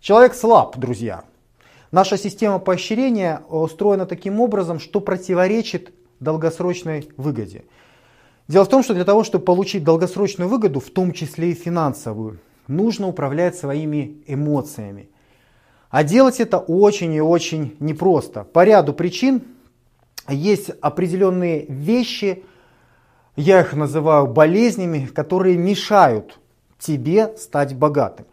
Человек слаб, друзья. Наша система поощрения устроена таким образом, что противоречит долгосрочной выгоде. Дело в том, что для того, чтобы получить долгосрочную выгоду, в том числе и финансовую, нужно управлять своими эмоциями. А делать это очень и очень непросто. По ряду причин есть определенные вещи, я их называю болезнями, которые мешают тебе стать богатым.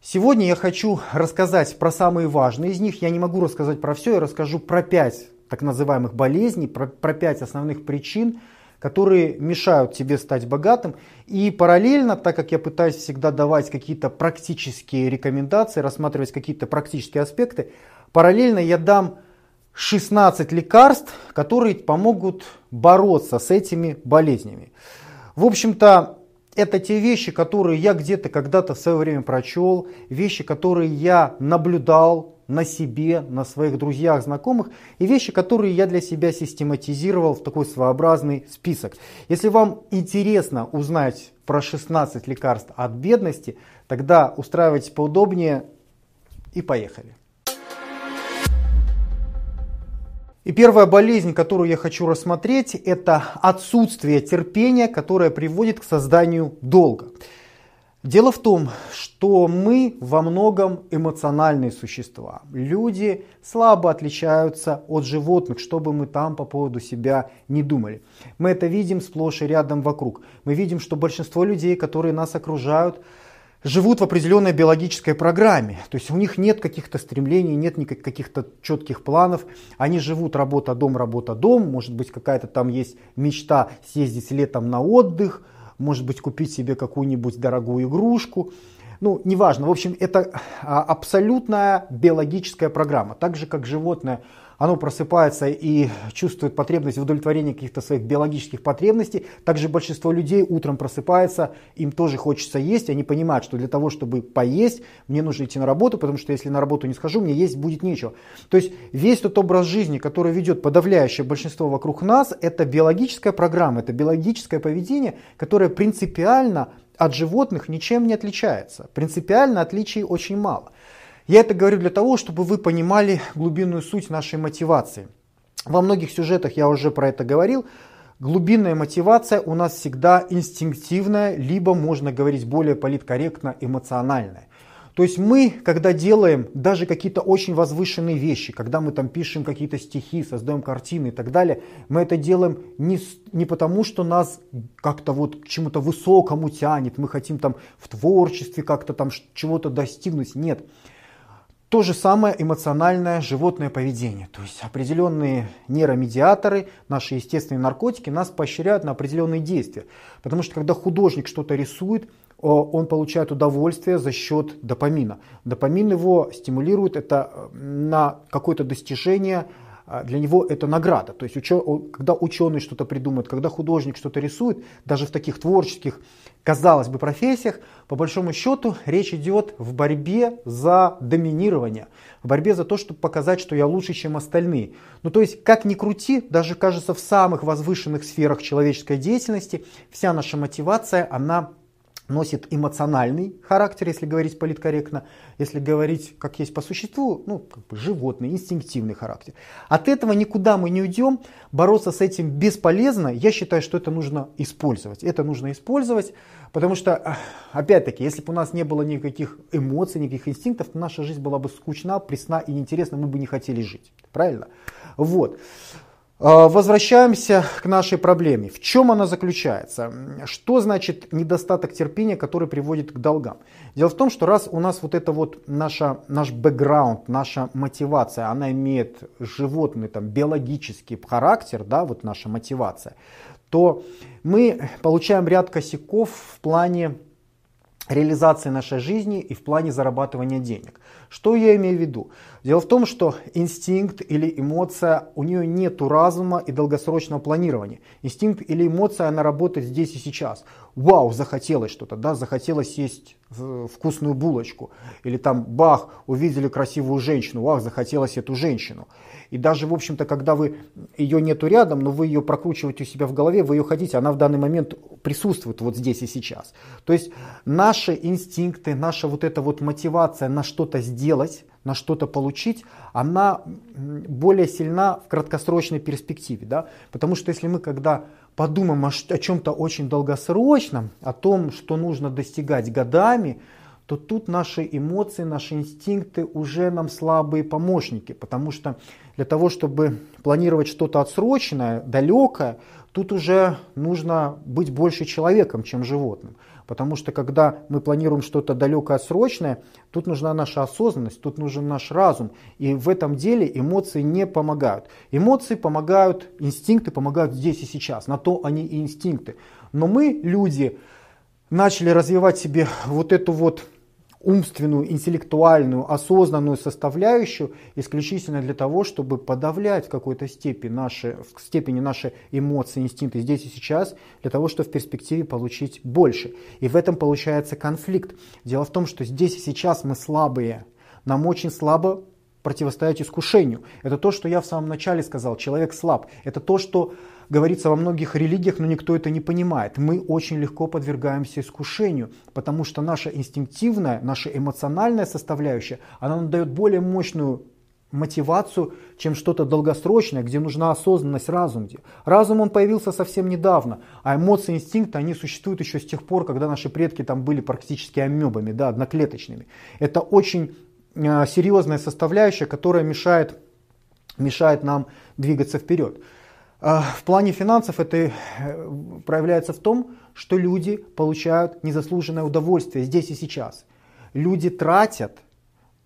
Сегодня я хочу рассказать про самые важные из них. Я не могу рассказать про все, я расскажу про пять так называемых болезней, про, про пять основных причин, которые мешают тебе стать богатым. И параллельно, так как я пытаюсь всегда давать какие-то практические рекомендации, рассматривать какие-то практические аспекты, параллельно я дам 16 лекарств, которые помогут бороться с этими болезнями. В общем-то, это те вещи, которые я где-то когда-то в свое время прочел, вещи, которые я наблюдал на себе, на своих друзьях, знакомых, и вещи, которые я для себя систематизировал в такой своеобразный список. Если вам интересно узнать про 16 лекарств от бедности, тогда устраивайтесь поудобнее и поехали. И первая болезнь, которую я хочу рассмотреть, это отсутствие терпения, которое приводит к созданию долга. Дело в том, что мы во многом эмоциональные существа. Люди слабо отличаются от животных, что бы мы там по поводу себя не думали. Мы это видим сплошь и рядом вокруг. Мы видим, что большинство людей, которые нас окружают, живут в определенной биологической программе. То есть у них нет каких-то стремлений, нет никаких каких-то четких планов. Они живут работа-дом, работа-дом. Может быть какая-то там есть мечта съездить летом на отдых. Может быть купить себе какую-нибудь дорогую игрушку. Ну, неважно. В общем, это а, абсолютная биологическая программа. Так же, как животное оно просыпается и чувствует потребность в удовлетворении каких-то своих биологических потребностей. Также большинство людей утром просыпается, им тоже хочется есть, они понимают, что для того, чтобы поесть, мне нужно идти на работу, потому что если на работу не схожу, мне есть будет нечего. То есть весь тот образ жизни, который ведет подавляющее большинство вокруг нас, это биологическая программа, это биологическое поведение, которое принципиально от животных ничем не отличается. Принципиально отличий очень мало. Я это говорю для того, чтобы вы понимали глубинную суть нашей мотивации. Во многих сюжетах я уже про это говорил. Глубинная мотивация у нас всегда инстинктивная, либо можно говорить более политкорректно эмоциональная. То есть мы, когда делаем даже какие-то очень возвышенные вещи, когда мы там пишем какие-то стихи, создаем картины и так далее, мы это делаем не, не потому, что нас как-то вот к чему-то высокому тянет, мы хотим там в творчестве как-то там чего-то достигнуть. Нет. То же самое эмоциональное животное поведение. То есть определенные нейромедиаторы, наши естественные наркотики нас поощряют на определенные действия. Потому что когда художник что-то рисует, он получает удовольствие за счет допамина. Допамин его стимулирует это на какое-то достижение, а, для него это награда. То есть когда ученый что-то придумает, когда художник что-то рисует, даже в таких творческих, казалось бы, профессиях, по большому счету речь идет в борьбе за доминирование, в борьбе за то, чтобы показать, что я лучше, чем остальные. Ну то есть, как ни крути, даже кажется в самых возвышенных сферах человеческой деятельности, вся наша мотивация, она носит эмоциональный характер, если говорить политкорректно, если говорить как есть по существу, ну, как бы животный, инстинктивный характер. От этого никуда мы не уйдем, бороться с этим бесполезно, я считаю, что это нужно использовать. Это нужно использовать, потому что, опять-таки, если бы у нас не было никаких эмоций, никаких инстинктов, то наша жизнь была бы скучна, пресна и неинтересна, мы бы не хотели жить. Правильно? Вот. А, возвращаемся к нашей проблеме. В чем она заключается? Что значит недостаток терпения, который приводит к долгам? Дело в том, что раз у нас вот это вот наша, наш бэкграунд, наша мотивация, она имеет животный, там, биологический характер, да, вот наша мотивация, то мы получаем ряд косяков в плане реализации нашей жизни и в плане зарабатывания денег. Что я имею в виду? Дело в том, что инстинкт или эмоция, у нее нет разума и долгосрочного планирования. Инстинкт или эмоция, она работает здесь и сейчас. вау, захотелось что-то, да, захотелось есть вкусную булочку. Или там, бах, увидели красивую женщину, вау, захотелось эту женщину. И даже, в общем-то, когда вы ее нету рядом, но вы ее прокручиваете у себя в голове, вы ее хотите, она в данный момент присутствует вот здесь и сейчас. То есть наши инстинкты, наша вот эта вот мотивация на что-то сделать, на что-то получить, она более сильна в краткосрочной перспективе. Да? Потому что если мы когда подумаем о, о чем-то очень долгосрочном, о том, что нужно достигать годами, то тут наши эмоции, наши инстинкты уже нам слабые помощники, потому что для того, чтобы планировать что-то отсроченное, далекое, тут уже нужно быть больше человеком, чем животным. Потому что когда мы планируем что-то далекое, отсрочное, тут нужна наша осознанность, тут нужен наш разум. И в этом деле эмоции не помогают. Эмоции помогают, инстинкты помогают здесь и сейчас. На то они и инстинкты. Но мы, люди, начали развивать себе вот эту вот умственную, интеллектуальную, осознанную составляющую исключительно для того, чтобы подавлять в какой-то степени наши, в степени наши эмоции, инстинкты здесь и сейчас, для того, чтобы в перспективе получить больше. И в этом получается конфликт. Дело в том, что здесь и сейчас мы слабые. Нам очень слабо противостоять искушению. Это то, что я в самом начале сказал, человек слаб. Это то, что говорится во многих религиях, но никто это не понимает. Мы очень легко подвергаемся искушению, потому что наша инстинктивная, наша эмоциональная составляющая, она нам дает более мощную мотивацию, чем что-то долгосрочное, где нужна осознанность, разум. Разум он появился совсем недавно, а эмоции, инстинкты, они существуют еще с тех пор, когда наши предки там были практически амебами, да, одноклеточными. Это очень серьезная составляющая, которая мешает, мешает нам двигаться вперед. А, в плане финансов это э, проявляется в том, что люди получают незаслуженное удовольствие здесь и сейчас. Люди тратят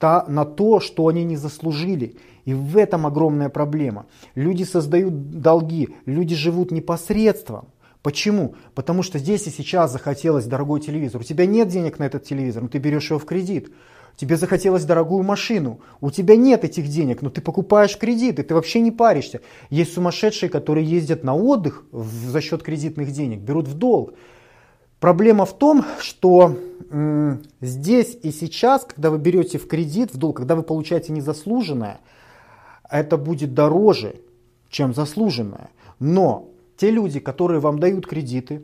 на то, что они не заслужили. И в этом огромная проблема. Люди создают долги, люди живут непосредством. Почему? Потому что здесь и сейчас захотелось дорогой телевизор. У тебя нет денег на этот телевизор, но ты берешь его в кредит. Тебе захотелось дорогую машину, у тебя нет этих денег, но ты покупаешь кредиты, ты вообще не паришься. Есть сумасшедшие, которые ездят на отдых за счет кредитных денег, берут в долг. Проблема в том, что м, здесь и сейчас, когда вы берете в кредит, в долг, когда вы получаете незаслуженное, это будет дороже, чем заслуженное. Но те люди, которые вам дают кредиты,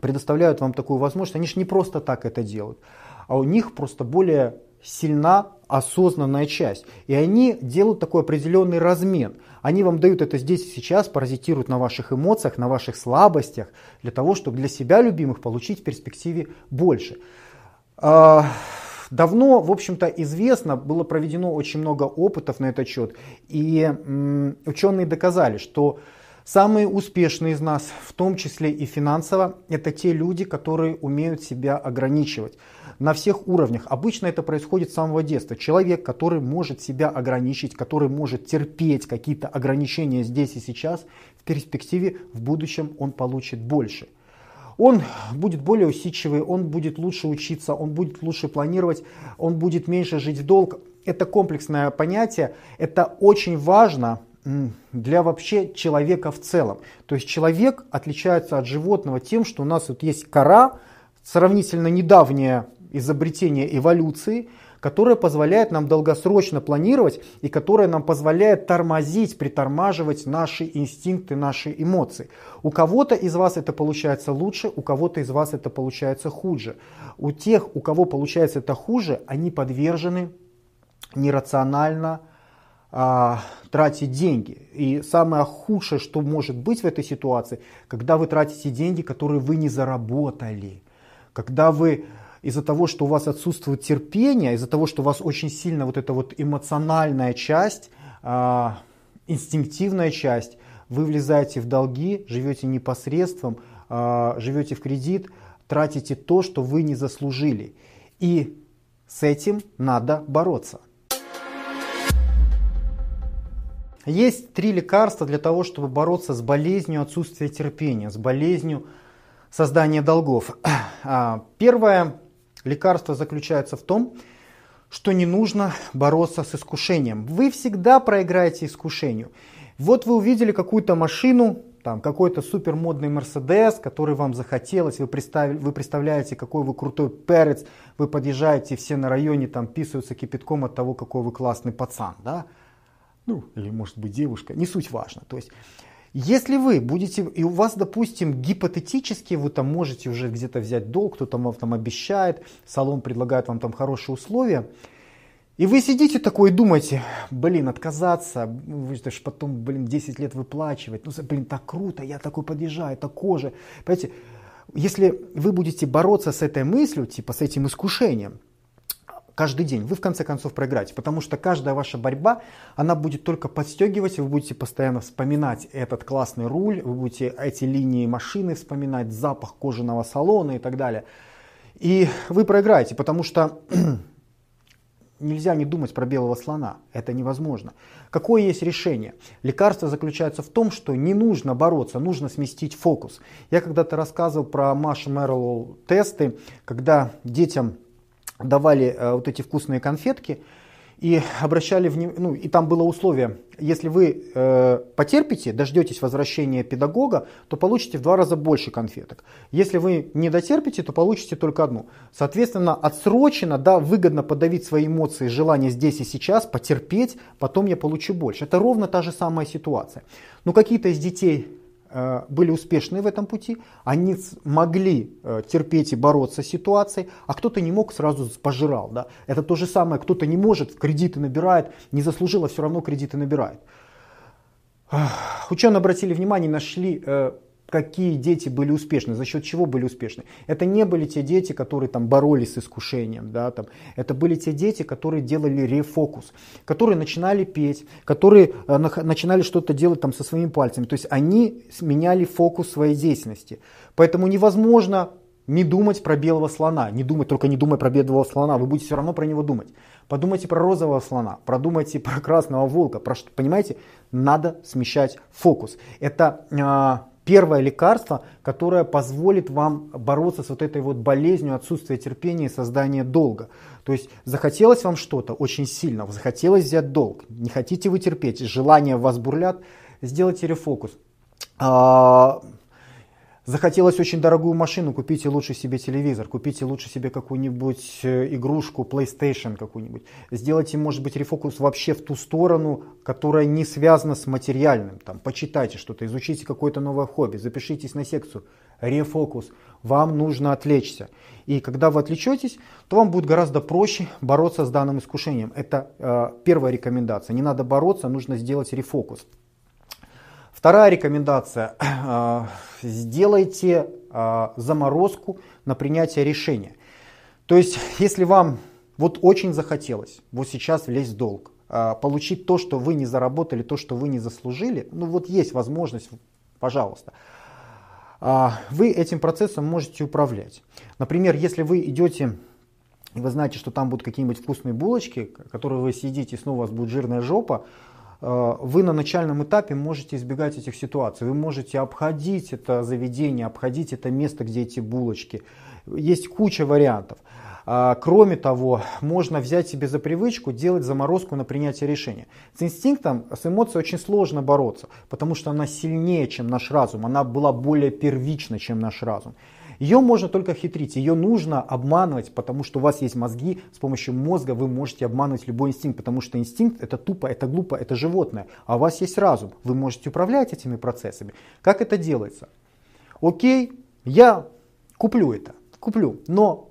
предоставляют вам такую возможность, они же не просто так это делают, а у них просто более сильна осознанная часть. И они делают такой определенный размен. Они вам дают это здесь и сейчас, паразитируют на ваших эмоциях, на ваших слабостях, для того, чтобы для себя любимых получить в перспективе больше. А, давно, в общем-то, известно, было проведено очень много опытов на этот счет, и ученые доказали, что Самые успешные из нас, в том числе и финансово, это те люди, которые умеют себя ограничивать на всех уровнях. Обычно это происходит с самого детства. Человек, который может себя ограничить, который может терпеть какие-то ограничения здесь и сейчас, в перспективе в будущем он получит больше. Он будет более усидчивый, он будет лучше учиться, он будет лучше планировать, он будет меньше жить в долг. Это комплексное понятие, это очень важно для вообще человека в целом. То есть человек отличается от животного тем, что у нас вот есть кора, сравнительно недавняя изобретение эволюции, которое позволяет нам долгосрочно планировать и которое нам позволяет тормозить, притормаживать наши инстинкты, наши эмоции. У кого-то из вас это получается лучше, у кого-то из вас это получается хуже. У тех, у кого получается это хуже, они подвержены нерационально а, тратить деньги. И самое худшее, что может быть в этой ситуации, когда вы тратите деньги, которые вы не заработали. Когда вы из-за того, что у вас отсутствует терпение, из-за того, что у вас очень сильно вот эта вот эмоциональная часть, э, инстинктивная часть, вы влезаете в долги, живете непосредством, э, живете в кредит, тратите то, что вы не заслужили. И с этим надо бороться. Есть три лекарства для того, чтобы бороться с болезнью отсутствия терпения, с болезнью создания долгов. А, первое Лекарство заключается в том, что не нужно бороться с искушением. Вы всегда проиграете искушению. Вот вы увидели какую-то машину, там какой-то супер модный Мерседес, который вам захотелось, вы, представили, вы представляете, какой вы крутой перец, вы подъезжаете, все на районе там писаются кипятком от того, какой вы классный пацан, да, ну, или может быть девушка, не суть важно. То есть, если вы будете, и у вас, допустим, гипотетически вы там можете уже где-то взять долг, кто-то вам там обещает, салон предлагает вам там хорошие условия, и вы сидите такой и думаете, блин, отказаться, вы же потом, блин, 10 лет выплачивать, ну, блин, так круто, я такой подъезжаю, такой же. Понимаете, если вы будете бороться с этой мыслью, типа с этим искушением, каждый день, вы в конце концов проиграете, потому что каждая ваша борьба, она будет только подстегивать, вы будете постоянно вспоминать этот классный руль, вы будете эти линии машины вспоминать, запах кожаного салона и так далее. И вы проиграете, потому что Нельзя не думать про белого слона, это невозможно. Какое есть решение? Лекарство заключается в том, что не нужно бороться, нужно сместить фокус. Я когда-то рассказывал про Маша Мэрилоу тесты, когда детям давали э, вот эти вкусные конфетки, и обращали внимание, ну и там было условие, если вы э, потерпите, дождетесь возвращения педагога, то получите в два раза больше конфеток. Если вы не дотерпите, то получите только одну. Соответственно, отсрочено, да, выгодно подавить свои эмоции, желание здесь и сейчас, потерпеть, потом я получу больше. Это ровно та же самая ситуация. Но какие-то из детей были успешны в этом пути, они могли э, терпеть и бороться с ситуацией, а кто-то не мог, сразу пожирал. Да? Это то же самое, кто-то не может, кредиты набирает, не заслужил, а все равно кредиты набирает. Ученые обратили внимание, нашли э, какие дети были успешны, за счет чего были успешны. Это не были те дети, которые там боролись с искушением, да, там. это были те дети, которые делали рефокус, которые начинали петь, которые э, начинали что-то делать там со своими пальцами. То есть они меняли фокус своей деятельности. Поэтому невозможно не думать про белого слона, не думать, только не думай про белого слона, вы будете все равно про него думать. Подумайте про розового слона, продумайте про красного волка, про понимаете, надо смещать фокус. Это э, первое лекарство, которое позволит вам бороться с вот этой вот болезнью отсутствия терпения и создания долга. То есть захотелось вам что-то очень сильно, захотелось взять долг, не хотите вы терпеть, желания вас бурлят, сделайте рефокус. Захотелось очень дорогую машину, купите лучше себе телевизор, купите лучше себе какую-нибудь э, игрушку, PlayStation какую-нибудь. Сделайте, может быть, рефокус вообще в ту сторону, которая не связана с материальным. Там, почитайте что-то, изучите какое-то новое хобби, запишитесь на секцию. Рефокус. Вам нужно отвлечься. И когда вы отвлечетесь, то вам будет гораздо проще бороться с данным искушением. Это э, первая рекомендация. Не надо бороться, нужно сделать рефокус. Вторая рекомендация. А, сделайте а, заморозку на принятие решения. То есть, если вам вот очень захотелось вот сейчас влезть в долг, а, получить то, что вы не заработали, то, что вы не заслужили, ну вот есть возможность, пожалуйста. Вы этим процессом можете управлять. Например, если вы идете и вы знаете, что там будут какие-нибудь вкусные булочки, которые вы съедите, и снова у вас будет жирная жопа, вы на начальном этапе можете избегать этих ситуаций. Вы можете обходить это заведение, обходить это место, где эти булочки. Есть куча вариантов. А, кроме того, можно взять себе за привычку делать заморозку на принятие решения. С инстинктом, с эмоцией очень сложно бороться, потому что она сильнее, чем наш разум, она была более первична, чем наш разум. Ее можно только хитрить, ее нужно обманывать, потому что у вас есть мозги, с помощью мозга вы можете обманывать любой инстинкт, потому что инстинкт это тупо, это глупо, это животное, а у вас есть разум, вы можете управлять этими процессами. Как это делается? Окей, я куплю это, куплю, но,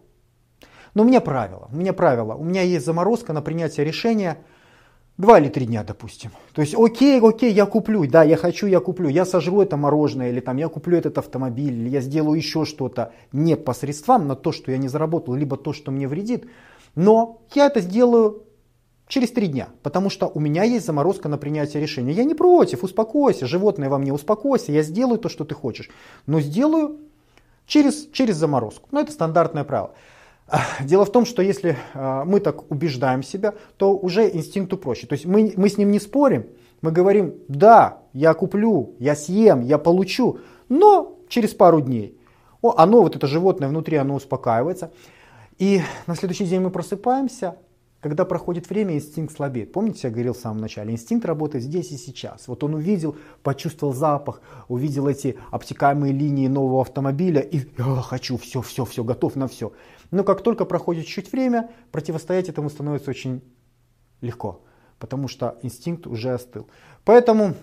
но у меня правило, у меня правило, у меня есть заморозка на принятие решения – Два или три дня, допустим. То есть, окей, окей, я куплю, да, я хочу, я куплю, я сожру это мороженое, или там я куплю этот автомобиль, или я сделаю еще что-то не по средствам, на то, что я не заработал, либо то, что мне вредит. Но я это сделаю через три дня, потому что у меня есть заморозка на принятие решения. Я не против, успокойся, животное во мне успокойся, я сделаю то, что ты хочешь, но сделаю через, через заморозку. Ну, это стандартное правило. Дело в том, что если а, мы так убеждаем себя, то уже инстинкту проще. То есть мы, мы с ним не спорим, мы говорим, да, я куплю, я съем, я получу, но через пару дней. О, оно, вот это животное внутри, оно успокаивается. И на следующий день мы просыпаемся, Когда проходит время, инстинкт слабеет. Помните, я говорил в самом начале, инстинкт работает здесь и сейчас. Вот он увидел, почувствовал запах, увидел эти обтекаемые линии нового автомобиля и хочу, все, все, все, готов на все. Но как только проходит чуть время, противостоять этому становится очень легко, потому что инстинкт уже остыл. Поэтому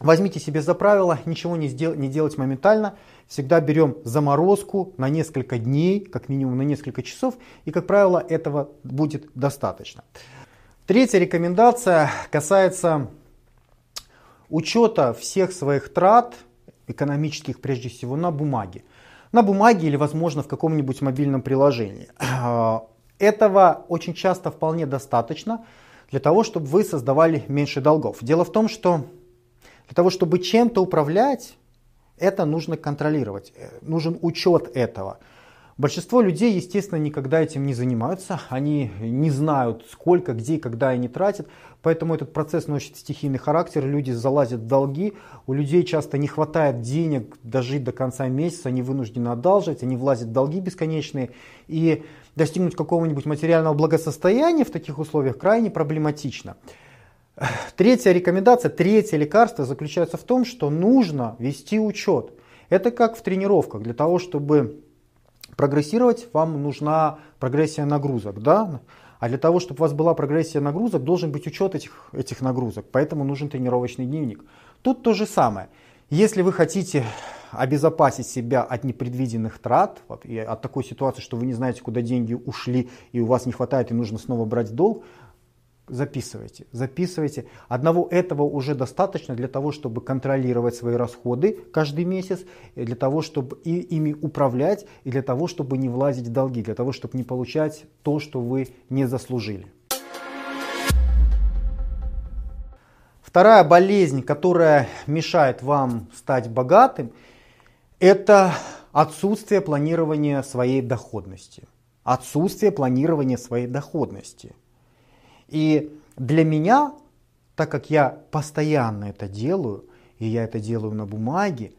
Возьмите себе за правило ничего не, сдел- не делать моментально. Всегда берем заморозку на несколько дней, как минимум на несколько часов. И, как правило, этого будет достаточно. Третья рекомендация касается учета всех своих трат, экономических прежде всего, на бумаге. На бумаге или, возможно, в каком-нибудь мобильном приложении. Этого очень часто вполне достаточно для того, чтобы вы создавали меньше долгов. Дело в том, что для того, чтобы чем-то управлять, это нужно контролировать, э, нужен учет этого. Большинство людей, естественно, никогда этим не занимаются, они не знают, сколько, где и когда они тратят, поэтому этот процесс носит стихийный характер, люди залазят в долги, у людей часто не хватает денег дожить до конца месяца, они вынуждены одалживать, они влазят в долги бесконечные, и достигнуть какого-нибудь материального благосостояния в таких условиях крайне проблематично. Третья рекомендация, третье лекарство заключается в том, что нужно вести учет. Это как в тренировках. Для того, чтобы прогрессировать, вам нужна прогрессия нагрузок. Да? А для того, чтобы у вас была прогрессия нагрузок, должен быть учет этих, этих нагрузок. Поэтому нужен тренировочный дневник. Тут то же самое. Если вы хотите обезопасить себя от непредвиденных трат, от такой ситуации, что вы не знаете, куда деньги ушли, и у вас не хватает, и нужно снова брать долг, записывайте, записывайте. Одного этого уже достаточно для того, чтобы контролировать свои расходы каждый месяц, для того, чтобы и ими управлять, и для того, чтобы не влазить в долги, для того, чтобы не получать то, что вы не заслужили. Вторая болезнь, которая мешает вам стать богатым, это отсутствие планирования своей доходности. Отсутствие планирования своей доходности. И для меня, так как я постоянно это делаю, и я это делаю на бумаге,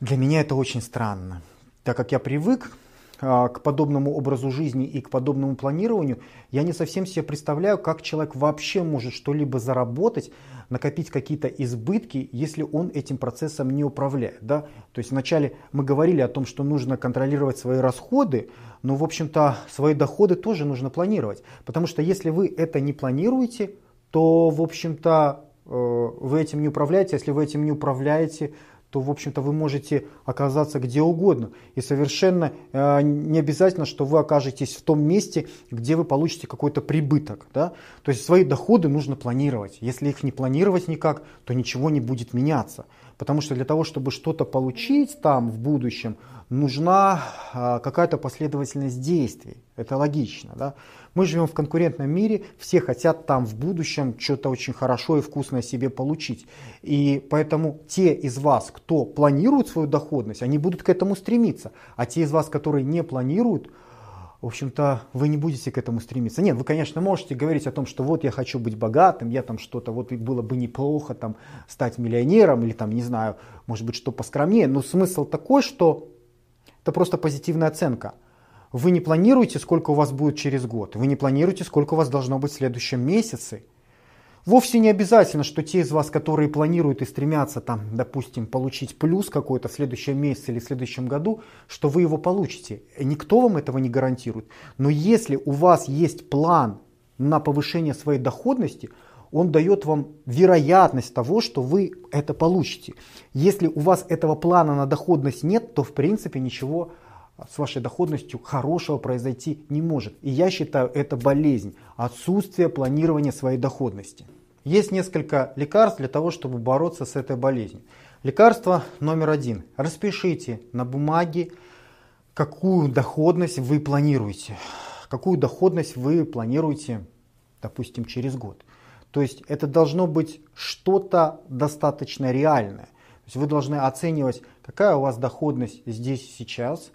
для меня это очень странно. Так как я привык к подобному образу жизни и к подобному планированию, я не совсем себе представляю, как человек вообще может что-либо заработать, накопить какие-то избытки, если он этим процессом не управляет. Да? То есть вначале мы говорили о том, что нужно контролировать свои расходы, но, в общем-то, свои доходы тоже нужно планировать. Потому что если вы это не планируете, то, в общем-то, э, вы этим не управляете. Если вы этим не управляете, то, в общем-то, вы можете оказаться где угодно. И совершенно э, не обязательно, что вы окажетесь в том месте, где вы получите какой-то прибыток. Да? То есть свои доходы нужно планировать. Если их не планировать никак, то ничего не будет меняться. Потому что для того, чтобы что-то получить там в будущем, нужна а, какая-то последовательность действий. Это логично. Да? Мы живем в конкурентном мире, все хотят там в будущем что-то очень хорошо и вкусное себе получить. И поэтому те из вас, кто планирует свою доходность, они будут к этому стремиться. А те из вас, которые не планируют, в общем-то, вы не будете к этому стремиться. Нет, вы, конечно, можете говорить о том, что вот я хочу быть богатым, я там что-то, вот было бы неплохо там стать миллионером или там, не знаю, может быть, что поскромнее. Но смысл такой, что это просто позитивная оценка. Вы не планируете, сколько у вас будет через год. Вы не планируете, сколько у вас должно быть в следующем месяце. Вовсе не обязательно, что те из вас, которые планируют и стремятся, там, допустим, получить плюс какой-то в следующем месяце или в следующем году, что вы его получите. Никто вам этого не гарантирует. Но если у вас есть план на повышение своей доходности, он дает вам вероятность того, что вы это получите. Если у вас этого плана на доходность нет, то в принципе ничего с вашей доходностью хорошего произойти не может. И я считаю это болезнь, отсутствие планирования своей доходности. Есть несколько лекарств для того, чтобы бороться с этой болезнью. Лекарство номер один. Распишите на бумаге, какую доходность вы планируете. Какую доходность вы планируете, допустим, через год. То есть это должно быть что-то достаточно реальное. То есть вы должны оценивать, какая у вас доходность здесь и сейчас,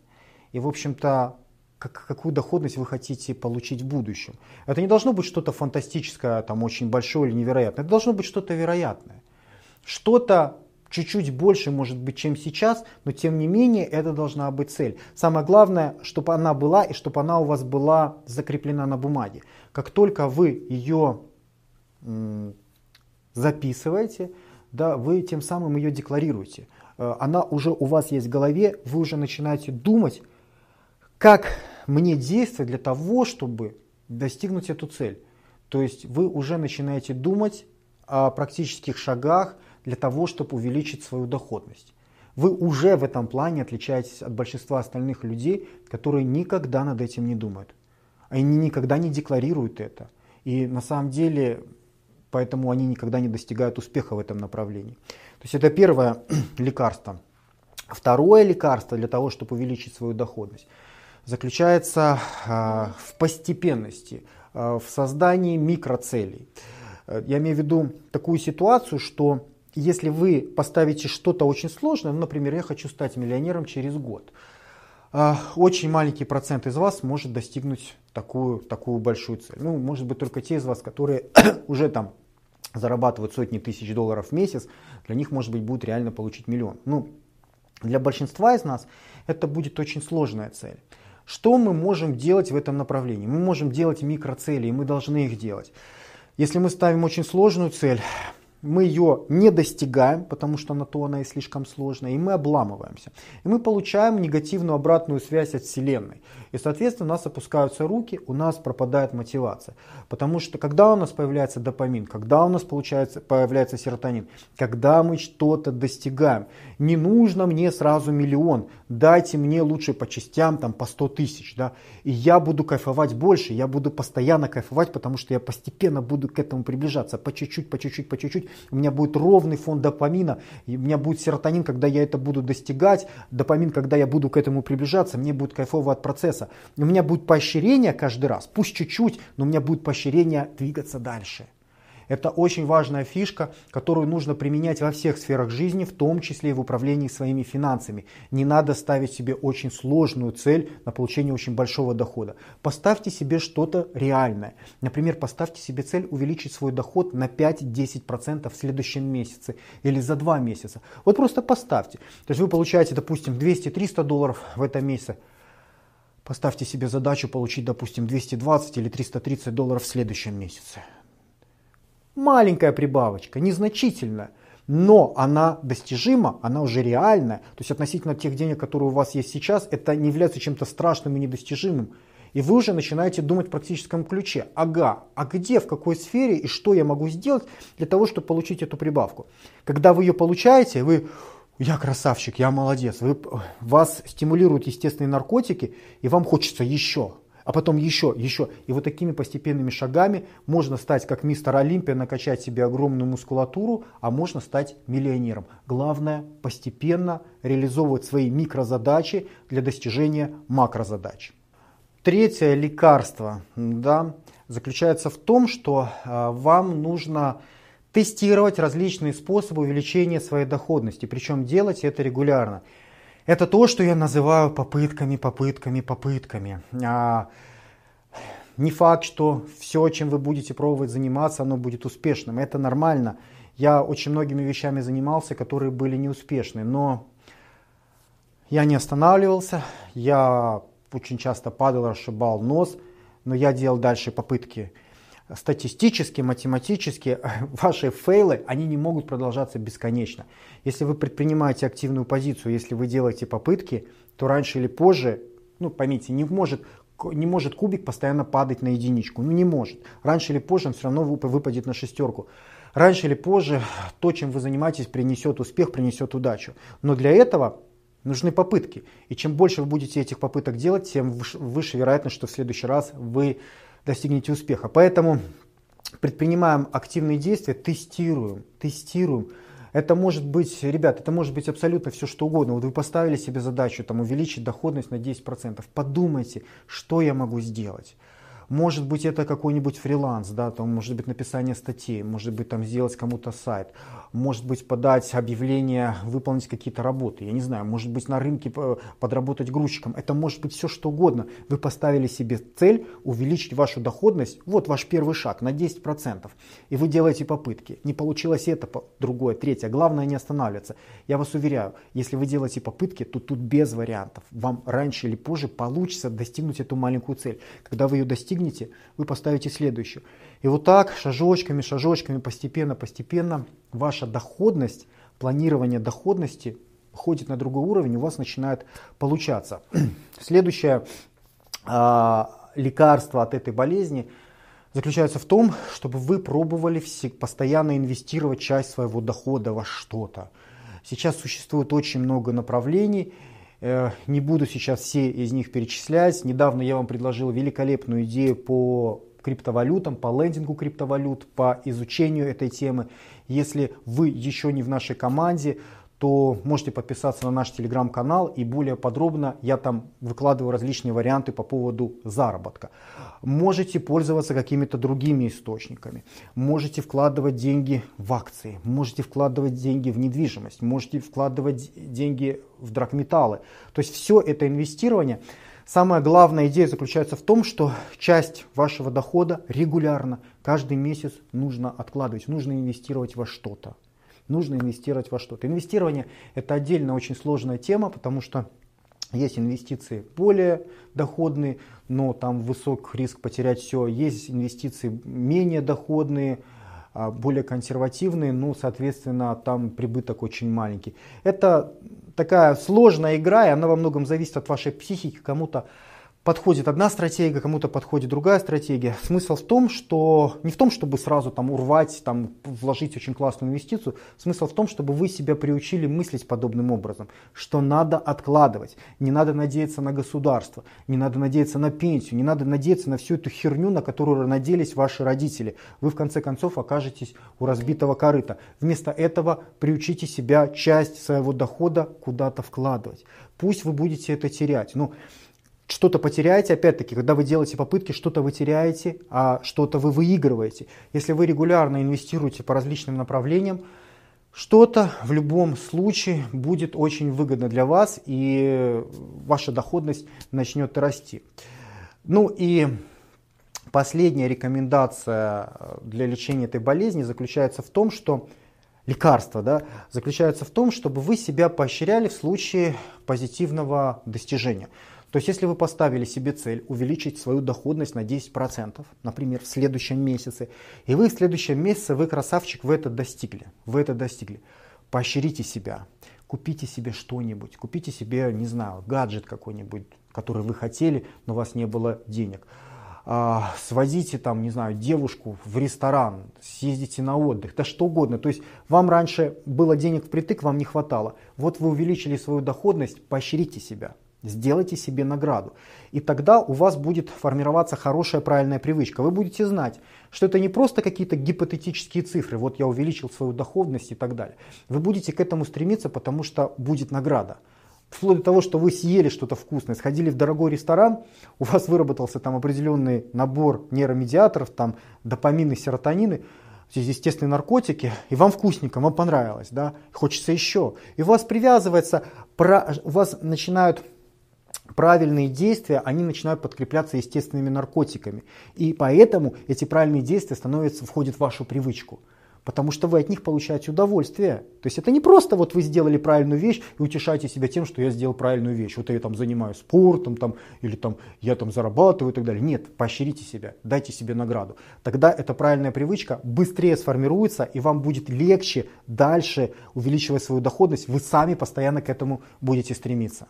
и, в общем-то, как, какую доходность вы хотите получить в будущем. Это не должно быть что-то фантастическое, там, очень большое или невероятное. Это должно быть что-то вероятное. Что-то, чуть-чуть больше, может быть, чем сейчас, но тем не менее это должна быть цель. Самое главное, чтобы она была и чтобы она у вас была закреплена на бумаге. Как только вы ее записываете, да, вы тем самым ее декларируете. Э, она уже у вас есть в голове, вы уже начинаете думать, как мне действовать для того, чтобы достигнуть эту цель. То есть вы уже начинаете думать о практических шагах для того, чтобы увеличить свою доходность. Вы уже в этом плане отличаетесь от большинства остальных людей, которые никогда над этим не думают. Они никогда не декларируют это. И на самом деле, поэтому они никогда не достигают успеха в этом направлении. То есть это первое лекарство. Второе лекарство для того, чтобы увеличить свою доходность, заключается а, в постепенности, а, в создании микроцелей. Э, я имею в виду такую ситуацию, что если вы поставите что-то очень сложное, ну, например, я хочу стать миллионером через год, а, очень маленький процент из вас может достигнуть такую, такую большую цель. Ну, может быть, только те из вас, которые уже там зарабатывают сотни тысяч долларов в месяц, для них, может быть, будет реально получить миллион. Ну, для большинства из нас это будет очень сложная цель. Что мы можем делать в этом направлении? Мы можем делать микроцели, и мы должны их делать. Если мы ставим очень сложную цель, мы ее не достигаем, потому что на то она и слишком сложная, и мы обламываемся. И мы получаем негативную обратную связь от Вселенной. И, соответственно, у нас опускаются руки, у нас пропадает мотивация. Потому что когда у нас появляется допамин, когда у нас получается, появляется серотонин, когда мы что-то достигаем, не нужно мне сразу миллион, дайте мне лучше по частям, там, по 100 тысяч. Да? И я буду кайфовать больше, я буду постоянно кайфовать, потому что я постепенно буду к этому приближаться, по чуть-чуть, по чуть-чуть, по чуть-чуть у меня будет ровный фон допамина, и у меня будет серотонин, когда я это буду достигать, допамин, когда я буду к этому приближаться, мне будет кайфово от процесса. У меня будет поощрение каждый раз, пусть чуть-чуть, но у меня будет поощрение двигаться дальше. Это очень важная фишка, которую нужно применять во всех сферах жизни, в том числе и в управлении своими финансами. Не надо ставить себе очень сложную цель на получение очень большого дохода. Поставьте себе что-то реальное. Например, поставьте себе цель увеличить свой доход на 5-10% в следующем месяце или за 2 месяца. Вот просто поставьте. То есть вы получаете, допустим, 200-300 долларов в этом месяце. Поставьте себе задачу получить, допустим, 220 или 330 долларов в следующем месяце. Маленькая прибавочка, незначительная, но она достижима, она уже реальная. То есть относительно тех денег, которые у вас есть сейчас, это не является чем-то страшным и недостижимым. И вы уже начинаете думать в практическом ключе. Ага, а где, в какой сфере и что я могу сделать для того, чтобы получить эту прибавку? Когда вы ее получаете, вы я красавчик, я молодец. Вы, вас стимулируют естественные наркотики, и вам хочется еще а потом еще, еще. И вот такими постепенными шагами можно стать как мистер Олимпия, накачать себе огромную мускулатуру, а можно стать миллионером. Главное постепенно реализовывать свои микрозадачи для достижения макрозадач. Третье лекарство да, заключается в том, что э, вам нужно тестировать различные способы увеличения своей доходности, причем делать это регулярно. Это то, что я называю попытками, попытками, попытками. А, не факт, что все, чем вы будете пробовать заниматься, оно будет успешным. Это нормально. Я очень многими вещами занимался, которые были неуспешны, но я не останавливался, я очень часто падал, расшибал нос, но я делал дальше попытки статистически, математически ваши фейлы, они не могут продолжаться бесконечно. Если вы предпринимаете активную позицию, если вы делаете попытки, то раньше или позже, ну поймите, не может, не может кубик постоянно падать на единичку. Ну не может. Раньше или позже он все равно выпадет на шестерку. Раньше или позже то, чем вы занимаетесь, принесет успех, принесет удачу. Но для этого нужны попытки. И чем больше вы будете этих попыток делать, тем выше, вероятность, что в следующий раз вы достигнете успеха. Поэтому предпринимаем активные действия, тестируем, тестируем. Это может быть, ребят, это может быть абсолютно все что угодно. Вот вы поставили себе задачу там, увеличить доходность на 10%. Подумайте, что я могу сделать. Может быть, это какой-нибудь фриланс, да, там, может быть, написание статей, может быть, там, сделать кому-то сайт, может быть, подать объявление, выполнить какие-то работы, я не знаю, может быть, на рынке подработать грузчиком. Это может быть все, что угодно. Вы поставили себе цель увеличить вашу доходность, вот ваш первый шаг на 10%, и вы делаете попытки. Не получилось это, другое, третье. Главное не останавливаться. Я вас уверяю, если вы делаете попытки, то тут без вариантов. Вам раньше или позже получится достигнуть эту маленькую цель. Когда вы ее достигнете, вы поставите следующую. И вот так, шажочками, шажочками, постепенно, постепенно, ваша доходность, планирование доходности ходит на другой уровень, у вас начинает получаться. Следующее э, лекарство от этой болезни заключается в том, чтобы вы пробовали постоянно инвестировать часть своего дохода во что-то. Сейчас существует очень много направлений, не буду сейчас все из них перечислять. Недавно я вам предложил великолепную идею по криптовалютам, по лендингу криптовалют, по изучению этой темы. Если вы еще не в нашей команде, то можете подписаться на наш телеграм-канал и более подробно я там выкладываю различные варианты по поводу заработка. Можете пользоваться какими-то другими источниками. Можете вкладывать деньги в акции, можете вкладывать деньги в недвижимость, можете вкладывать деньги в драгметаллы. То есть все это инвестирование. Самая главная идея заключается в том, что часть вашего дохода регулярно, каждый месяц нужно откладывать, нужно инвестировать во что-то нужно инвестировать во что-то. Инвестирование это отдельно очень сложная тема, потому что есть инвестиции более доходные, но там высок риск потерять все. Есть инвестиции менее доходные, а, более консервативные, но, соответственно, там прибыток очень маленький. Это такая сложная игра, и она во многом зависит от вашей психики. Кому-то подходит одна стратегия, кому-то подходит другая стратегия. Смысл в том, что не в том, чтобы сразу там урвать, там вложить очень классную инвестицию. Смысл в том, чтобы вы себя приучили мыслить подобным образом, что надо откладывать, не надо надеяться на государство, не надо надеяться на пенсию, не надо надеяться на всю эту херню, на которую надеялись ваши родители. Вы в конце концов окажетесь у разбитого корыта. Вместо этого приучите себя часть своего дохода куда-то вкладывать. Пусть вы будете это терять. Но что-то потеряете, опять-таки, когда вы делаете попытки, что-то вы теряете, а что-то вы выигрываете. Если вы регулярно инвестируете по различным направлениям, что-то в любом случае будет очень выгодно для вас, и ваша доходность начнет расти. Ну и последняя рекомендация для лечения этой болезни заключается в том, что лекарство да, заключается в том, чтобы вы себя поощряли в случае позитивного достижения. То есть если вы поставили себе цель увеличить свою доходность на 10%, например, в следующем месяце, и вы в следующем месяце, вы красавчик, вы это достигли, вы это достигли, поощрите себя, купите себе что-нибудь, купите себе, не знаю, гаджет какой-нибудь, который вы хотели, но у вас не было денег. А, свозите там, не знаю, девушку в ресторан, съездите на отдых, да что угодно. То есть вам раньше было денег впритык, вам не хватало. Вот вы увеличили свою доходность, поощрите себя. Сделайте себе награду. И тогда у вас будет формироваться хорошая правильная привычка. Вы будете знать, что это не просто какие-то гипотетические цифры, вот я увеличил свою доходность и так далее. Вы будете к этому стремиться, потому что будет награда. Вплоть до того, что вы съели что-то вкусное, сходили в дорогой ресторан, у вас выработался там определенный набор нейромедиаторов, там допамины, серотонины, естественные наркотики, и вам вкусненько, вам понравилось, да, хочется еще. И у вас привязывается, у вас начинают правильные действия, они начинают подкрепляться естественными наркотиками. И поэтому эти правильные действия становятся, входят в вашу привычку. Потому что вы от них получаете удовольствие. То есть это не просто вот вы сделали правильную вещь и утешаете себя тем, что я сделал правильную вещь. Вот я там занимаюсь спортом, там, или там, я там зарабатываю и так далее. Нет, поощрите себя, дайте себе награду. Тогда эта правильная привычка быстрее сформируется и вам будет легче дальше увеличивать свою доходность. Вы сами постоянно к этому будете стремиться.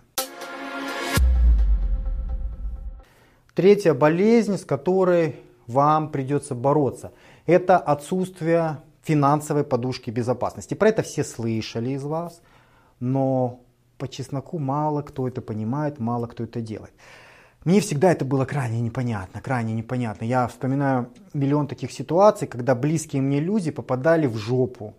Третья болезнь, с которой вам придется бороться, это отсутствие финансовой подушки безопасности. Про это все слышали из вас, но по чесноку мало кто это понимает, мало кто это делает. Мне всегда это было крайне непонятно, крайне непонятно. Я вспоминаю миллион таких ситуаций, когда близкие мне люди попадали в жопу.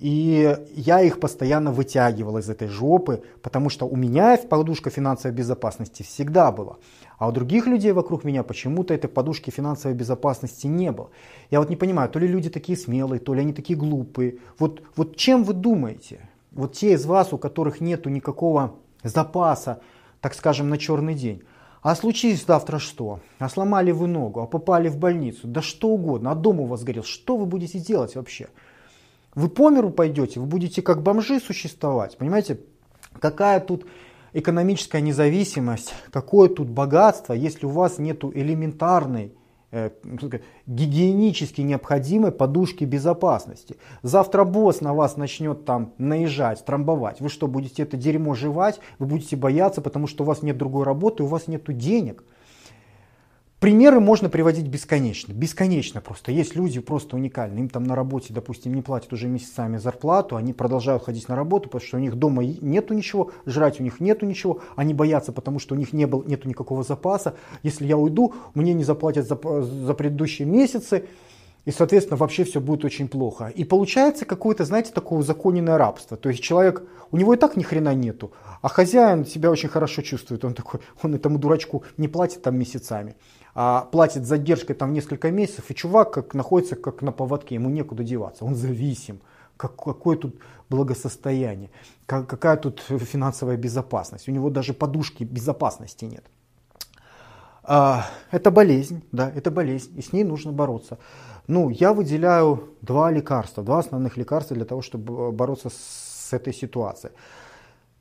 И я их постоянно вытягивал из этой жопы, потому что у меня подушка финансовой безопасности всегда была. А у других людей вокруг меня почему-то этой подушки финансовой безопасности не было. Я вот не понимаю, то ли люди такие смелые, то ли они такие глупые. Вот, вот чем вы думаете? Вот те из вас, у которых нету никакого запаса, так скажем, на черный день. А случись завтра что? А сломали вы ногу, а попали в больницу, да что угодно, а дом у вас горел. Что вы будете делать вообще? Вы по миру пойдете, вы будете как бомжи существовать. Понимаете, какая тут экономическая независимость, какое тут богатство, если у вас нет элементарной э, гигиенически необходимой подушки безопасности. Завтра босс на вас начнет там наезжать, трамбовать. Вы что, будете это дерьмо жевать? Вы будете бояться, потому что у вас нет другой работы, у вас нет денег. Примеры можно приводить бесконечно, бесконечно просто. Есть люди просто уникальные, им там на работе, допустим, не платят уже месяцами зарплату, они продолжают ходить на работу, потому что у них дома нету ничего, жрать у них нету ничего, они боятся, потому что у них не было, нету никакого запаса. Если я уйду, мне не заплатят за, за предыдущие месяцы, и, соответственно, вообще все будет очень плохо. И получается какое-то, знаете, такое узаконенное рабство. То есть человек, у него и так ни хрена нету, а хозяин себя очень хорошо чувствует. Он такой, он этому дурачку не платит там месяцами а платит задержкой там несколько месяцев, и чувак как находится как на поводке, ему некуда деваться, он зависим. Как, какое тут благосостояние, как, какая тут финансовая безопасность. У него даже подушки безопасности нет. А, это болезнь, да, это болезнь, и с ней нужно бороться. Ну, я выделяю два лекарства, два основных лекарства для того, чтобы бороться с этой ситуацией.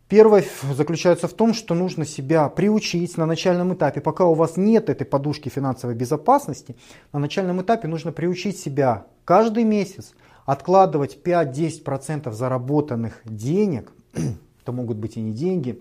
Первое заключается в том, что нужно себя приучить на начальном этапе, пока у вас нет этой подушки финансовой безопасности, на начальном этапе нужно приучить себя каждый месяц откладывать 5-10% заработанных денег, это могут быть и не деньги,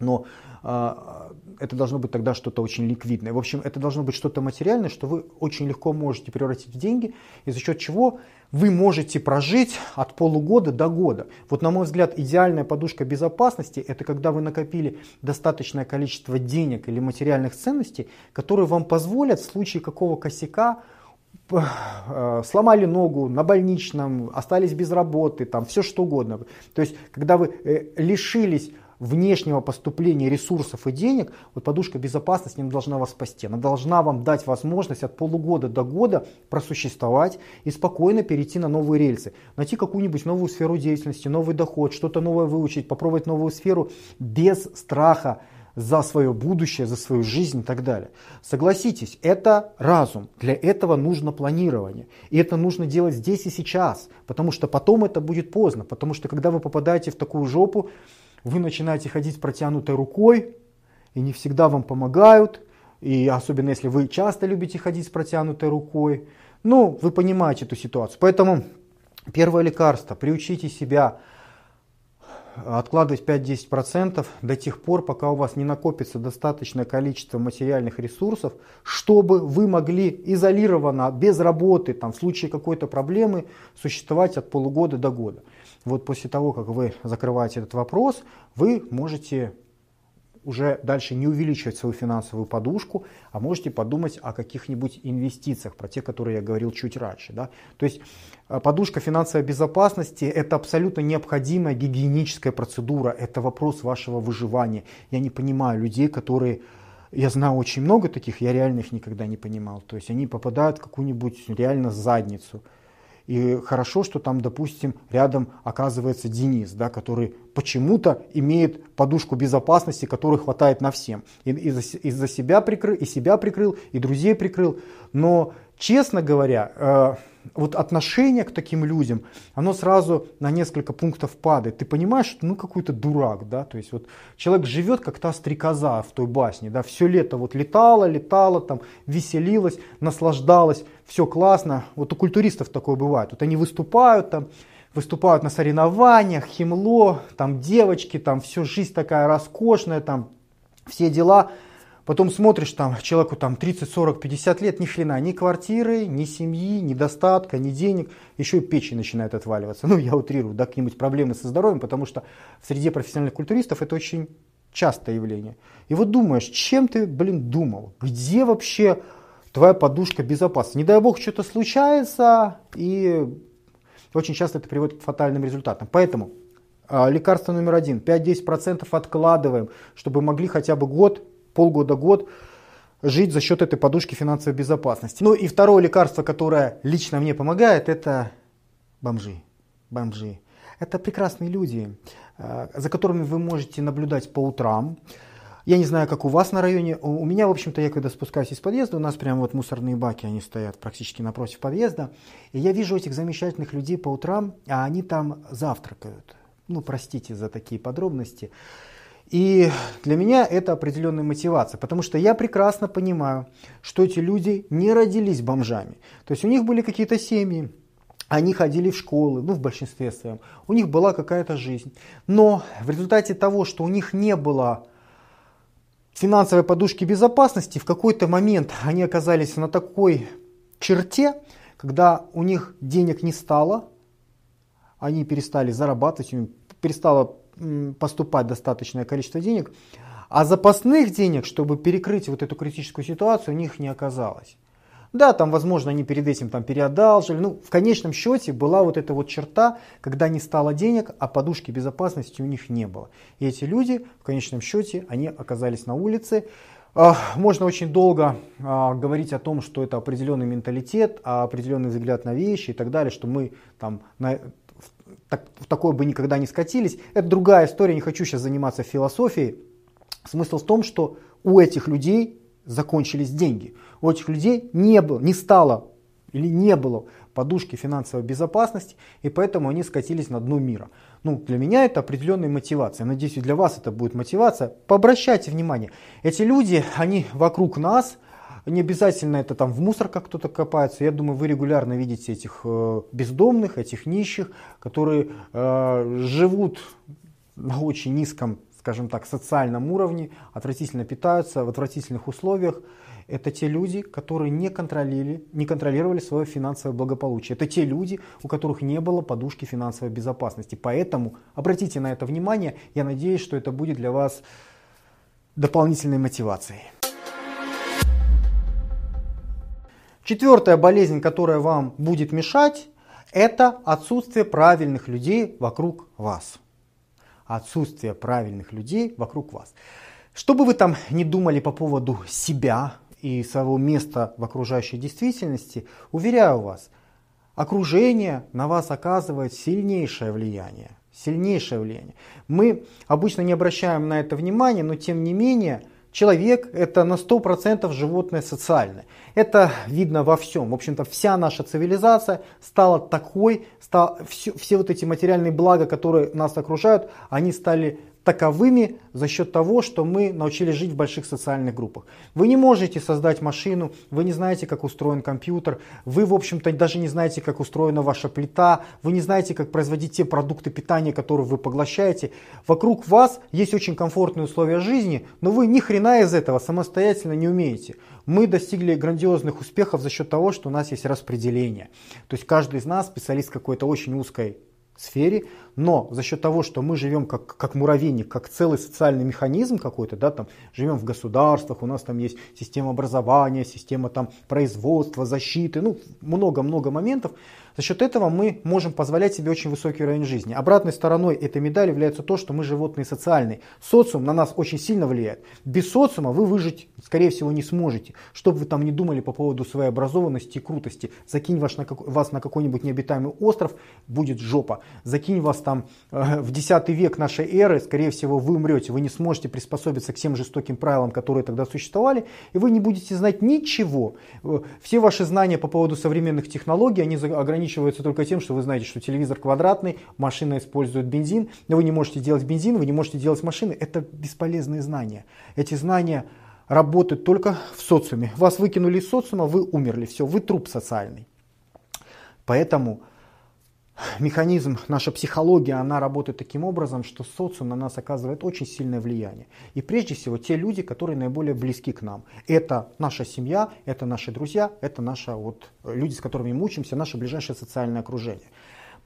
но это должно быть тогда что-то очень ликвидное. В общем, это должно быть что-то материальное, что вы очень легко можете превратить в деньги, и за счет чего вы можете прожить от полугода до года. Вот на мой взгляд, идеальная подушка безопасности – это когда вы накопили достаточное количество денег или материальных ценностей, которые вам позволят в случае какого косяка э, сломали ногу на больничном, остались без работы, там все что угодно. То есть, когда вы э, лишились внешнего поступления ресурсов и денег, вот подушка безопасности не должна вас спасти. Она должна вам дать возможность от полугода до года просуществовать и спокойно перейти на новые рельсы. Найти какую-нибудь новую сферу деятельности, новый доход, что-то новое выучить, попробовать новую сферу без страха за свое будущее, за свою жизнь и так далее. Согласитесь, это разум. Для этого нужно планирование. И это нужно делать здесь и сейчас, потому что потом это будет поздно. Потому что когда вы попадаете в такую жопу, вы начинаете ходить протянутой рукой, и не всегда вам помогают, и особенно если вы часто любите ходить с протянутой рукой. Ну, вы понимаете эту ситуацию. Поэтому первое лекарство, приучите себя откладывать 5-10% до тех пор, пока у вас не накопится достаточное количество материальных ресурсов, чтобы вы могли изолированно, без работы, там, в случае какой-то проблемы, существовать от полугода до года. Вот после того, как вы закрываете этот вопрос, вы можете уже дальше не увеличивать свою финансовую подушку, а можете подумать о каких-нибудь инвестициях, про те, которые я говорил чуть раньше. Да? То есть э, подушка финансовой безопасности – это абсолютно необходимая гигиеническая процедура, это вопрос вашего выживания. Я не понимаю людей, которые я знаю очень много таких, я реально их никогда не понимал. То есть они попадают в какую-нибудь реально задницу – и хорошо, что там, допустим, рядом оказывается Денис, да, который почему-то имеет подушку безопасности, которой хватает на всем. И, и, за, и за себя прикрыл, и себя прикрыл, и друзей прикрыл. Но, честно говоря, э, вот отношение к таким людям, оно сразу на несколько пунктов падает. Ты понимаешь, что ну какой-то дурак, да, то есть вот человек живет как та стрекоза в той басне, да, все лето вот летала, летала, там, веселилась, наслаждалась, все классно. Вот у культуристов такое бывает. Вот они выступают там, выступают на соревнованиях, химло, там девочки, там все жизнь такая роскошная, там все дела. Потом смотришь, там человеку там 30, 40, 50 лет, ни хрена, ни квартиры, ни семьи, ни достатка, ни денег, еще и печень начинает отваливаться. Ну, я утрирую, да, какие-нибудь проблемы со здоровьем, потому что в среде профессиональных культуристов это очень частое явление. И вот думаешь, чем ты, блин, думал? Где вообще твоя подушка безопасности? Не дай бог что-то случается, и Очень часто это приводит к фатальным результатам. Поэтому э, лекарство номер один, 5-10% откладываем, чтобы могли хотя бы год, полгода-год жить за счет этой подушки финансовой безопасности. Ну и второе лекарство, которое лично мне помогает, это бомжи. Бомжи. Это прекрасные люди, э, за которыми вы можете наблюдать по утрам. Я не знаю, как у вас на районе. У меня, в общем-то, я когда спускаюсь из подъезда, у нас прямо вот мусорные баки, они стоят практически напротив подъезда. И я вижу этих замечательных людей по утрам, а они там завтракают. Ну, простите за такие подробности. И для меня это определенная мотивация, потому что я прекрасно понимаю, что эти люди не родились бомжами. То есть у них были какие-то семьи, они ходили в школы, ну в большинстве своем, у них была какая-то жизнь. Но в результате того, что у них не было финансовой подушки безопасности, в какой-то момент они оказались на такой черте, когда у них денег не стало, они перестали зарабатывать, перестало поступать достаточное количество денег, а запасных денег, чтобы перекрыть вот эту критическую ситуацию, у них не оказалось. Да, там, возможно, они перед этим там переодалжили. Ну, в конечном счете была вот эта вот черта, когда не стало денег, а подушки безопасности у них не было. И эти люди, в конечном счете, они оказались на улице. А, можно очень долго а, говорить о том, что это определенный менталитет, определенный взгляд на вещи и так далее, что мы там на, так, в такое бы никогда не скатились. Это другая история, не хочу сейчас заниматься философией. Смысл в том, что у этих людей закончились деньги. У этих людей не было, не стало или не было подушки финансовой безопасности, и поэтому они скатились на дно мира. Ну, для меня это определенная мотивация. Надеюсь, и для вас это будет мотивация. Пообращайте внимание. Эти люди, они вокруг нас, не обязательно это там в мусорках кто-то копается. Я думаю, вы регулярно видите этих э, бездомных, этих нищих, которые э, живут на очень низком, скажем так, социальном уровне, отвратительно питаются в отвратительных условиях. Это те люди, которые не контролировали, не контролировали свое финансовое благополучие. Это те люди, у которых не было подушки финансовой безопасности. Поэтому обратите на это внимание. Я надеюсь, что это будет для вас дополнительной мотивацией. Четвертая болезнь, которая вам будет мешать, это отсутствие правильных людей вокруг вас. Отсутствие правильных людей вокруг вас. Что бы вы там не думали по поводу себя и своего места в окружающей действительности, уверяю вас, окружение на вас оказывает сильнейшее влияние. Сильнейшее влияние. Мы обычно не обращаем на это внимания, но тем не менее – Человек это на 100% животное социальное. Это видно во всем. В общем-то, вся наша цивилизация стала такой, стал, все, все вот эти материальные блага, которые нас окружают, они стали таковыми за счет того, что мы научились жить в больших социальных группах. Вы не можете создать машину, вы не знаете, как устроен компьютер, вы, в общем-то, даже не знаете, как устроена ваша плита, вы не знаете, как производить те продукты питания, которые вы поглощаете. Вокруг вас есть очень комфортные условия жизни, но вы ни хрена из этого самостоятельно не умеете. Мы достигли грандиозных успехов за счет того, что у нас есть распределение. То есть каждый из нас специалист какой-то очень узкой сфере, но за счет того, что мы живем как, как муравейник, как целый социальный механизм какой-то, да, там, живем в государствах, у нас там есть система образования, система там, производства, защиты, ну, много-много моментов, за счет этого мы можем позволять себе очень высокий уровень жизни. Обратной стороной этой медали является то, что мы животные социальные. Социум на нас очень сильно влияет. Без социума вы выжить, скорее всего, не сможете. Что бы вы там ни думали по поводу своей образованности и крутости. Закинь вас на, вас на какой-нибудь необитаемый остров, будет жопа. Закинь вас там э, в 10 век нашей эры, скорее всего, вы умрете. Вы не сможете приспособиться к тем жестоким правилам, которые тогда существовали, и вы не будете знать ничего. Э, все ваши знания по поводу современных технологий, они ограничены ограничивается только тем, что вы знаете, что телевизор квадратный, машина использует бензин, но вы не можете делать бензин, вы не можете делать машины. Это бесполезные знания. Эти знания работают только в социуме. Вас выкинули из социума, вы умерли, все, вы труп социальный. Поэтому механизм, наша психология, она работает таким образом, что социум на нас оказывает очень сильное влияние. И прежде всего те люди, которые наиболее близки к нам. Это наша семья, это наши друзья, это наши вот, люди, с которыми мы учимся, наше ближайшее социальное окружение.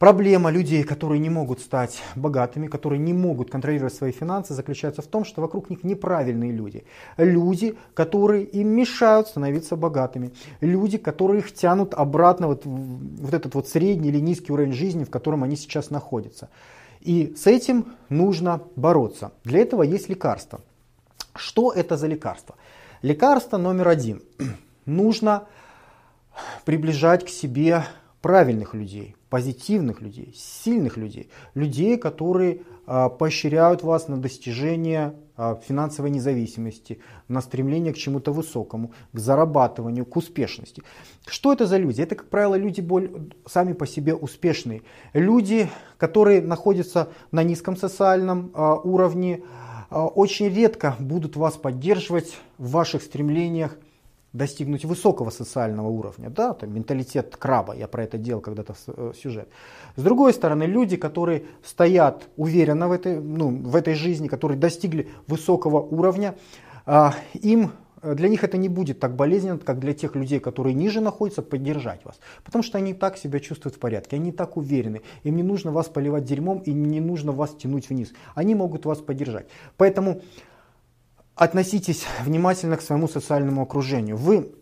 Проблема людей, которые не могут стать богатыми, которые не могут контролировать свои финансы, заключается в том, что вокруг них неправильные люди. Люди, которые им мешают становиться богатыми. Люди, которые их тянут обратно вот, вот этот вот средний или низкий уровень жизни, в котором они сейчас находятся. И с этим нужно бороться. Для этого есть лекарства. Что это за лекарство? Лекарство номер один. Нужно приближать к себе правильных людей, позитивных людей, сильных людей, людей, которые а, поощряют вас на достижение а, финансовой независимости, на стремление к чему-то высокому, к зарабатыванию, к успешности. Что это за люди? Это, как правило, люди сами по себе успешные. Люди, которые находятся на низком социальном а, уровне, очень редко будут вас поддерживать в ваших стремлениях достигнуть высокого социального уровня, да, там менталитет краба, я про это делал когда-то э, сюжет. С другой стороны, люди, которые стоят уверенно в этой, ну, в этой жизни, которые достигли высокого уровня, а, им для них это не будет так болезненно, как для тех людей, которые ниже находятся, поддержать вас. Потому что они так себя чувствуют в порядке, они так уверены. Им не нужно вас поливать дерьмом и не нужно вас тянуть вниз. Они могут вас поддержать. Поэтому относитесь внимательно к своему социальному окружению. Вы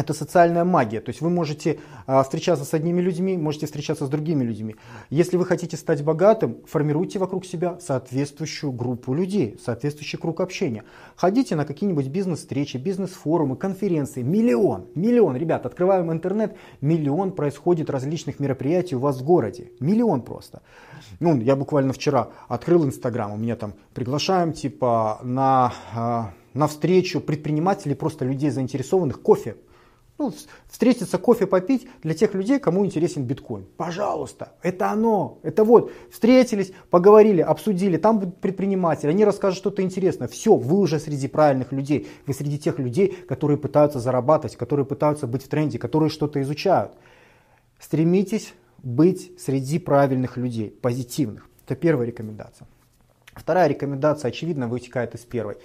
это социальная магия. То есть вы можете а, встречаться с одними людьми, можете встречаться с другими людьми. Если вы хотите стать богатым, формируйте вокруг себя соответствующую группу людей, соответствующий круг общения. Ходите на какие-нибудь бизнес-встречи, бизнес-форумы, конференции. Миллион, миллион, ребят, открываем интернет, миллион происходит различных мероприятий у вас в городе. Миллион просто. Ну, я буквально вчера открыл Инстаграм, у меня там приглашаем типа на, а, на встречу предпринимателей, просто людей заинтересованных кофе ну, встретиться кофе попить для тех людей, кому интересен биткоин. Пожалуйста, это оно. Это вот, встретились, поговорили, обсудили, там будут предприниматели, они расскажут что-то интересное. Все, вы уже среди правильных людей. Вы среди тех людей, которые пытаются зарабатывать, которые пытаются быть в тренде, которые что-то изучают. Стремитесь быть среди правильных людей, позитивных. Это первая рекомендация. Вторая рекомендация, очевидно, вытекает из первой.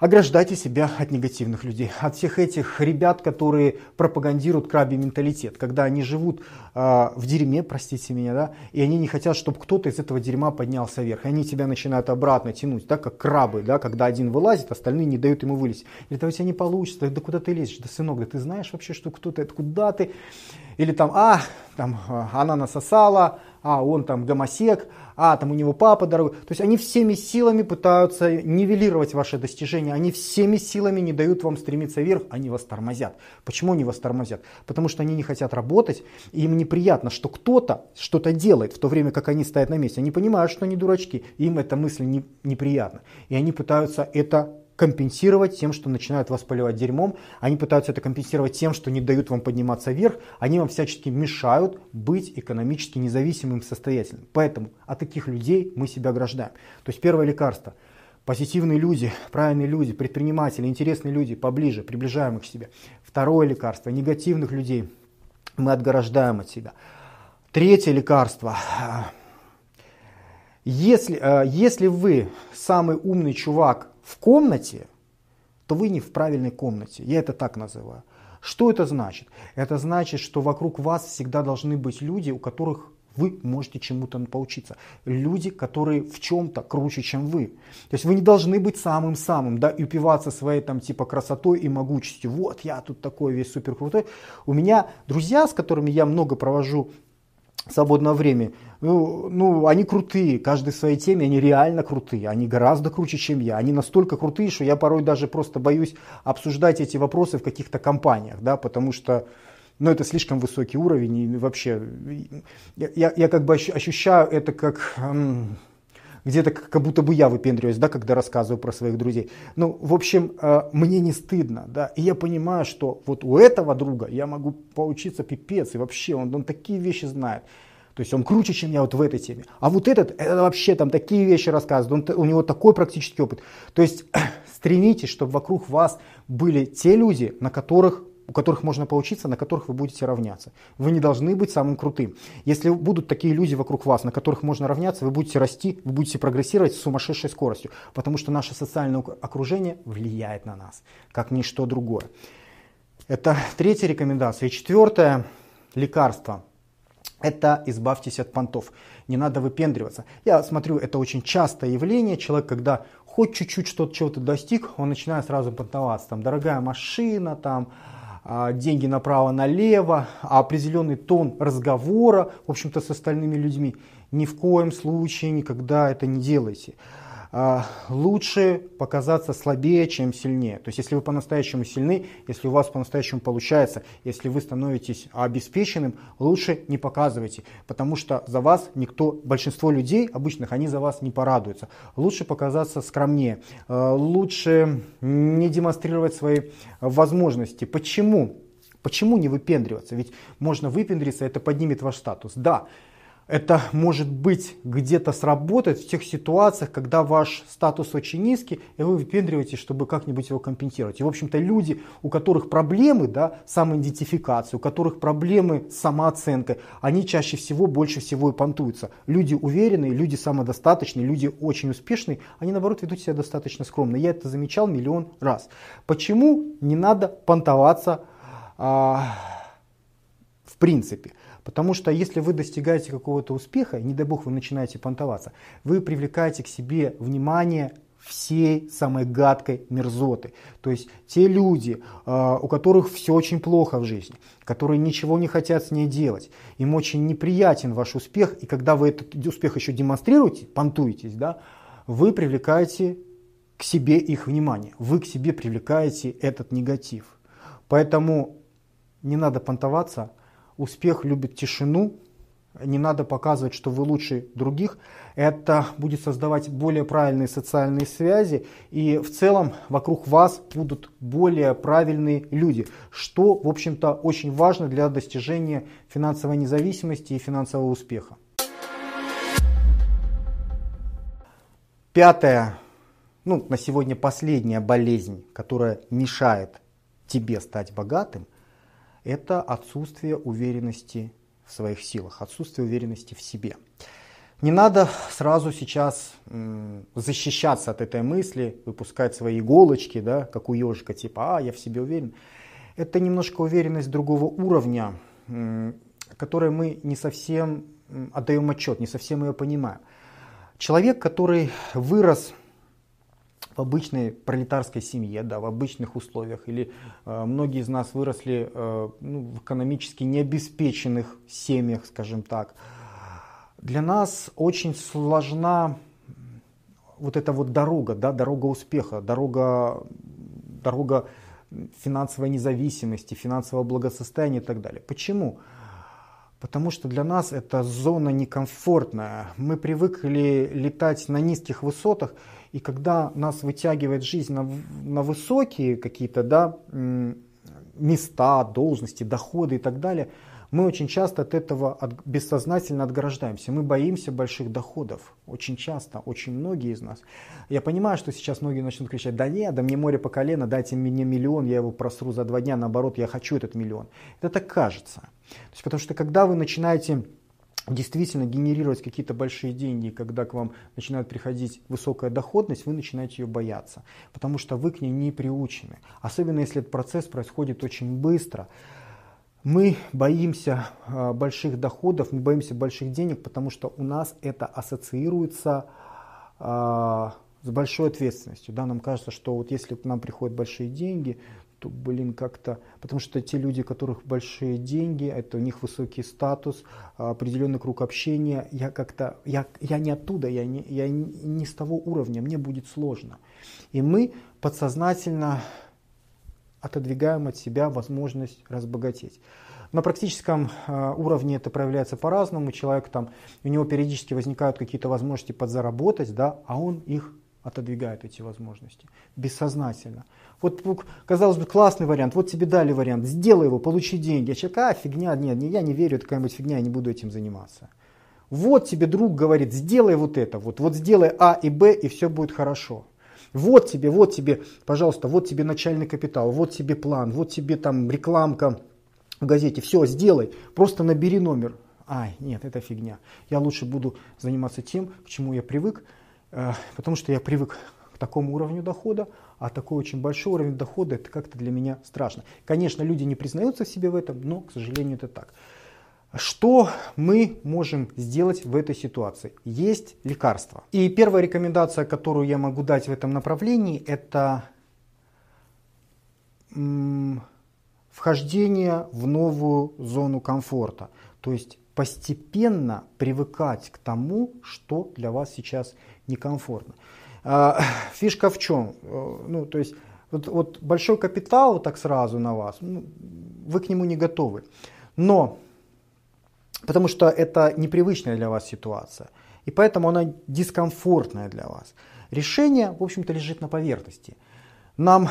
Ограждайте себя от негативных людей, от всех этих ребят, которые пропагандируют крабий менталитет, когда они живут э, в дерьме, простите меня, да, и они не хотят, чтобы кто-то из этого дерьма поднялся вверх. И они тебя начинают обратно тянуть, так как крабы, да, когда один вылазит, остальные не дают ему вылезть. Или это у тебя не получится, да куда ты лезешь, да сынок, да ты знаешь вообще, что кто-то, куда ты? Или там, а, там, а, она насосала, а, он там гомосек, а, там у него папа дорогой. То есть они всеми силами пытаются нивелировать ваши достижения, они всеми силами не дают вам стремиться вверх, они вас тормозят. Почему они вас тормозят? Потому что они не хотят работать, и им неприятно, что кто-то что-то делает, в то время как они стоят на месте. Они понимают, что они дурачки, им эта мысль не, неприятна. И они пытаются это компенсировать тем, что начинают вас поливать дерьмом, они пытаются это компенсировать тем, что не дают вам подниматься вверх, они вам всячески мешают быть экономически независимым и состоятельным. Поэтому от таких людей мы себя ограждаем. То есть первое лекарство. Позитивные люди, правильные люди, предприниматели, интересные люди, поближе, приближаем их к себе. Второе лекарство. Негативных людей мы отграждаем от себя. Третье лекарство. Если, э, если вы самый умный чувак в комнате, то вы не в правильной комнате. Я это так называю. Что это значит? Это значит, что вокруг вас всегда должны быть люди, у которых вы можете чему-то поучиться. Люди, которые в чем-то круче, чем вы. То есть вы не должны быть самым-самым, да, и упиваться своей там типа красотой и могучестью. Вот я тут такой весь супер крутой. У меня друзья, с которыми я много провожу свободное время, ну, ну, они крутые, каждый в своей теме, они реально крутые, они гораздо круче, чем я, они настолько крутые, что я порой даже просто боюсь обсуждать эти вопросы в каких-то компаниях, да, потому что, ну, это слишком высокий уровень, и вообще, я, я, я как бы ощущаю это как... где-то как будто бы я выпендриваюсь, да, когда рассказываю про своих друзей. Ну, в общем, э, мне не стыдно, да, и я понимаю, что вот у этого друга я могу поучиться пипец, и вообще он, он такие вещи знает. То есть он круче, чем я вот в этой теме. А вот этот, это вообще там такие вещи рассказывает, он, у него такой практический опыт. То есть стремитесь, чтобы вокруг вас были те люди, на которых у которых можно поучиться, на которых вы будете равняться. Вы не должны быть самым крутым. Если будут такие люди вокруг вас, на которых можно равняться, вы будете расти, вы будете прогрессировать с сумасшедшей скоростью, потому что наше социальное окружение влияет на нас, как ничто другое. Это третья рекомендация. И четвертое лекарство это избавьтесь от понтов. Не надо выпендриваться. Я смотрю, это очень частое явление. Человек, когда хоть чуть-чуть что-то чего-то достиг, он начинает сразу понтоваться. Там дорогая машина, там деньги направо-налево, а определенный тон разговора, в общем-то, с остальными людьми. Ни в коем случае никогда это не делайте. А, лучше показаться слабее, чем сильнее. То есть, если вы по-настоящему сильны, если у вас по-настоящему получается, если вы становитесь обеспеченным, лучше не показывайте, потому что за вас никто, большинство людей обычных, они за вас не порадуются. Лучше показаться скромнее, а, лучше не демонстрировать свои возможности. Почему? Почему не выпендриваться? Ведь можно выпендриться, это поднимет ваш статус. Да, это может быть где-то сработать в тех ситуациях, когда ваш статус очень низкий, и вы выпендриваетесь, чтобы как-нибудь его компенсировать. И, в общем-то, люди, у которых проблемы да, самоидентификации, у которых проблемы с самооценкой, они чаще всего, больше всего и понтуются. Люди уверенные, люди самодостаточные, люди очень успешные, они, наоборот, ведут себя достаточно скромно. Я это замечал миллион раз. Почему не надо понтоваться а, в принципе? Потому что если вы достигаете какого-то успеха, не дай бог вы начинаете понтоваться, вы привлекаете к себе внимание всей самой гадкой мерзоты. То есть те люди, а, у которых все очень плохо в жизни, которые ничего не хотят с ней делать, им очень неприятен ваш успех, и когда вы этот успех еще демонстрируете, понтуетесь, да, вы привлекаете к себе их внимание, вы к себе привлекаете этот негатив. Поэтому не надо понтоваться, успех любит тишину, не надо показывать, что вы лучше других. Это будет создавать более правильные социальные связи, и в целом вокруг вас будут более правильные люди, что, в общем-то, очень важно для достижения финансовой независимости и финансового успеха. Пятая, ну, на сегодня последняя болезнь, которая мешает тебе стать богатым, это отсутствие уверенности в своих силах, отсутствие уверенности в себе. Не надо сразу сейчас защищаться от этой мысли, выпускать свои иголочки, да, как у ежика, типа, а, я в себе уверен. Это немножко уверенность другого уровня, которой мы не совсем отдаем отчет, не совсем ее понимаем. Человек, который вырос в обычной пролетарской семье, да, в обычных условиях, или э, многие из нас выросли э, ну, в экономически необеспеченных семьях, скажем так, для нас очень сложна вот эта вот дорога, да, дорога успеха, дорога, дорога финансовой независимости, финансового благосостояния и так далее. Почему? Потому что для нас это зона некомфортная. Мы привыкли летать на низких высотах, и когда нас вытягивает жизнь на, на высокие какие-то да, места, должности, доходы и так далее, мы очень часто от этого от, бессознательно отграждаемся. Мы боимся больших доходов. Очень часто, очень многие из нас. Я понимаю, что сейчас многие начнут кричать, да нет, да мне море по колено, дайте мне миллион, я его просру за два дня, наоборот, я хочу этот миллион. Это так кажется. То есть, потому что когда вы начинаете действительно генерировать какие-то большие деньги, когда к вам начинает приходить высокая доходность, вы начинаете ее бояться, потому что вы к ней не приучены. Особенно если этот процесс происходит очень быстро. Мы боимся а, больших доходов, мы боимся больших денег, потому что у нас это ассоциируется а, с большой ответственностью. Да? Нам кажется, что вот если к нам приходят большие деньги, то, блин, как-то... Потому что те люди, у которых большие деньги, это у них высокий статус, определенный круг общения. Я как-то... Я, я не оттуда, я не, я не с того уровня, мне будет сложно. И мы подсознательно отодвигаем от себя возможность разбогатеть. На практическом э, уровне это проявляется по-разному. Человек там, у него периодически возникают какие-то возможности подзаработать, да, а он их отодвигает эти возможности бессознательно. Вот, казалось бы, классный вариант, вот тебе дали вариант, сделай его, получи деньги. А человек, а, фигня, нет, я не верю, это какая-нибудь фигня, я не буду этим заниматься. Вот тебе друг говорит, сделай вот это, вот, вот сделай А и Б, и все будет хорошо. Вот тебе, вот тебе, пожалуйста, вот тебе начальный капитал, вот тебе план, вот тебе там рекламка в газете, все, сделай, просто набери номер. Ай, нет, это фигня. Я лучше буду заниматься тем, к чему я привык, э, потому что я привык к такому уровню дохода, а такой очень большой уровень дохода, это как-то для меня страшно. Конечно, люди не признаются в себе в этом, но, к сожалению, это так. Что мы можем сделать в этой ситуации? Есть лекарства. И первая рекомендация, которую я могу дать в этом направлении, это вхождение в новую зону комфорта. То есть постепенно привыкать к тому, что для вас сейчас некомфортно. А, фишка в чем? Э, ну, то есть вот, вот большой капитал вот так сразу на вас, ну, вы к нему не готовы. Но потому что это непривычная для вас ситуация. И поэтому она дискомфортная для вас. Решение, в общем-то, лежит на поверхности. Нам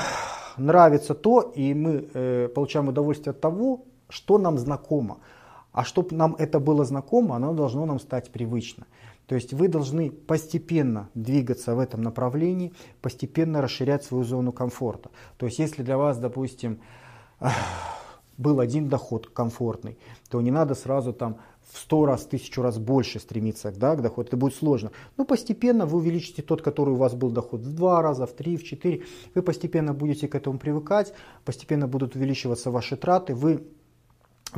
нравится то, и мы э, получаем удовольствие от того, что нам знакомо. А чтобы нам это было знакомо, оно должно нам стать привычно. То есть вы должны постепенно двигаться в этом направлении, постепенно расширять свою зону комфорта. То есть если для вас, допустим, был один доход комфортный, то не надо сразу там в 100 раз, тысячу раз больше стремиться да, к доходу. Это будет сложно. Но постепенно вы увеличите тот, который у вас был доход в два раза, в три, в четыре. Вы постепенно будете к этому привыкать, постепенно будут увеличиваться ваши траты. Вы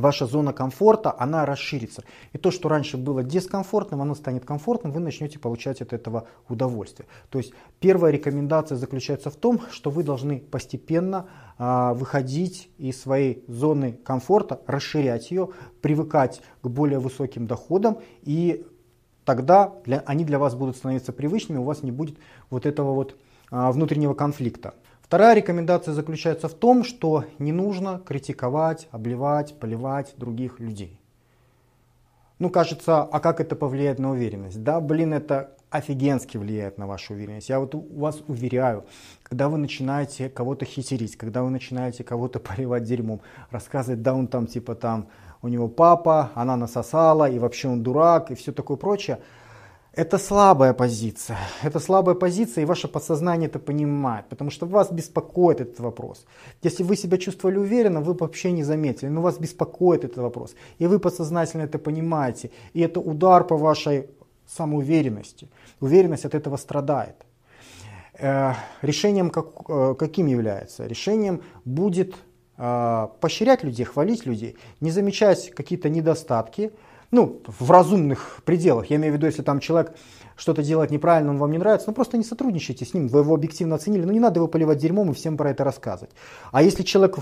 ваша зона комфорта, она расширится. И то, что раньше было дискомфортным, оно станет комфортным, вы начнете получать от этого удовольствие. То есть первая рекомендация заключается в том, что вы должны постепенно а, выходить из своей зоны комфорта, расширять ее, привыкать к более высоким доходам и тогда для, они для вас будут становиться привычными, у вас не будет вот этого вот а, внутреннего конфликта. Вторая рекомендация заключается в том, что не нужно критиковать, обливать, поливать других людей. Ну, кажется, а как это повлияет на уверенность? Да, блин, это офигенски влияет на вашу уверенность. Я вот вас уверяю, когда вы начинаете кого-то хитерить, когда вы начинаете кого-то поливать дерьмом, рассказывать, да, он там типа там, у него папа, она насосала, и вообще он дурак, и все такое прочее – это слабая позиция. Это слабая позиция, и ваше подсознание это понимает, потому что вас беспокоит этот вопрос. Если вы себя чувствовали уверенно, вы вообще не заметили, но вас беспокоит этот вопрос. И вы подсознательно это понимаете. И это удар по вашей самоуверенности. Уверенность от этого страдает. Э, решением как, э, каким является? Решением будет э, поощрять людей, хвалить людей, не замечать какие-то недостатки, ну, в разумных пределах. Я имею в виду, если там человек что-то делает неправильно, он вам не нравится, ну просто не сотрудничайте с ним, вы его объективно оценили, ну не надо его поливать дерьмом и всем про это рассказывать. А если человек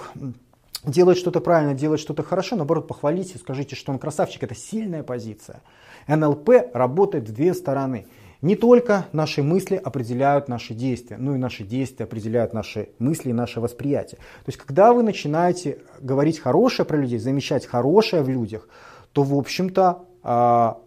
делает что-то правильно, делает что-то хорошо, наоборот, похвалите, скажите, что он красавчик, это сильная позиция. НЛП работает в две стороны. Не только наши мысли определяют наши действия, но и наши действия определяют наши мысли и наше восприятие. То есть, когда вы начинаете говорить хорошее про людей, замечать хорошее в людях, то, в общем-то, а,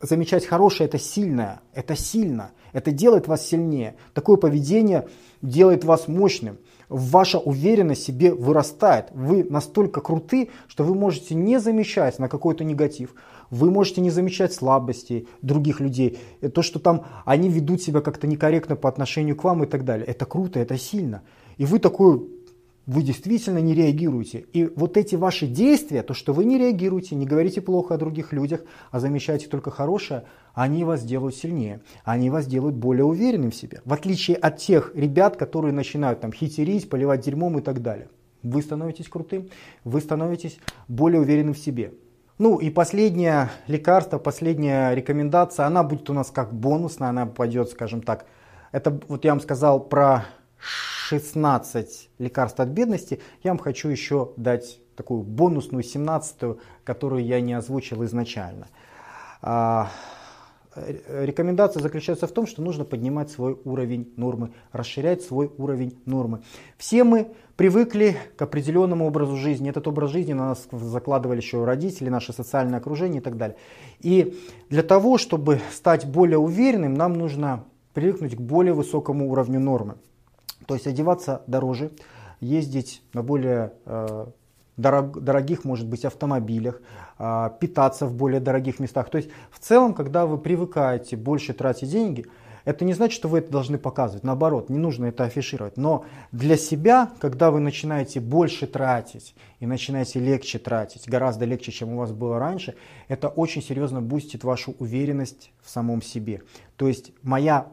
замечать хорошее это сильное, это сильно, это делает вас сильнее. Такое поведение делает вас мощным. Ваша уверенность в себе вырастает. Вы настолько круты, что вы можете не замечать на какой-то негатив. Вы можете не замечать слабостей других людей. То, что там они ведут себя как-то некорректно по отношению к вам и так далее. Это круто, это сильно. И вы такой вы действительно не реагируете. И вот эти ваши действия, то, что вы не реагируете, не говорите плохо о других людях, а замечаете только хорошее, они вас делают сильнее, они вас делают более уверенным в себе. В отличие от тех ребят, которые начинают там хитерить, поливать дерьмом и так далее. Вы становитесь крутым, вы становитесь более уверенным в себе. Ну и последнее лекарство, последняя рекомендация, она будет у нас как бонусная, она пойдет, скажем так. Это вот я вам сказал про 16 лекарств от бедности, я вам хочу еще дать такую бонусную 17 которую я не озвучил изначально. А, рекомендация заключается в том, что нужно поднимать свой уровень нормы, расширять свой уровень нормы. Все мы привыкли к определенному образу жизни. Этот образ жизни на нас закладывали еще родители, наше социальное окружение и так далее. И для того, чтобы стать более уверенным, нам нужно привыкнуть к более высокому уровню нормы. То есть одеваться дороже, ездить на более э, дорог, дорогих, может быть, автомобилях, э, питаться в более дорогих местах. То есть в целом, когда вы привыкаете больше тратить деньги, это не значит, что вы это должны показывать. Наоборот, не нужно это афишировать. Но для себя, когда вы начинаете больше тратить и начинаете легче тратить, гораздо легче, чем у вас было раньше, это очень серьезно бустит вашу уверенность в самом себе. То есть моя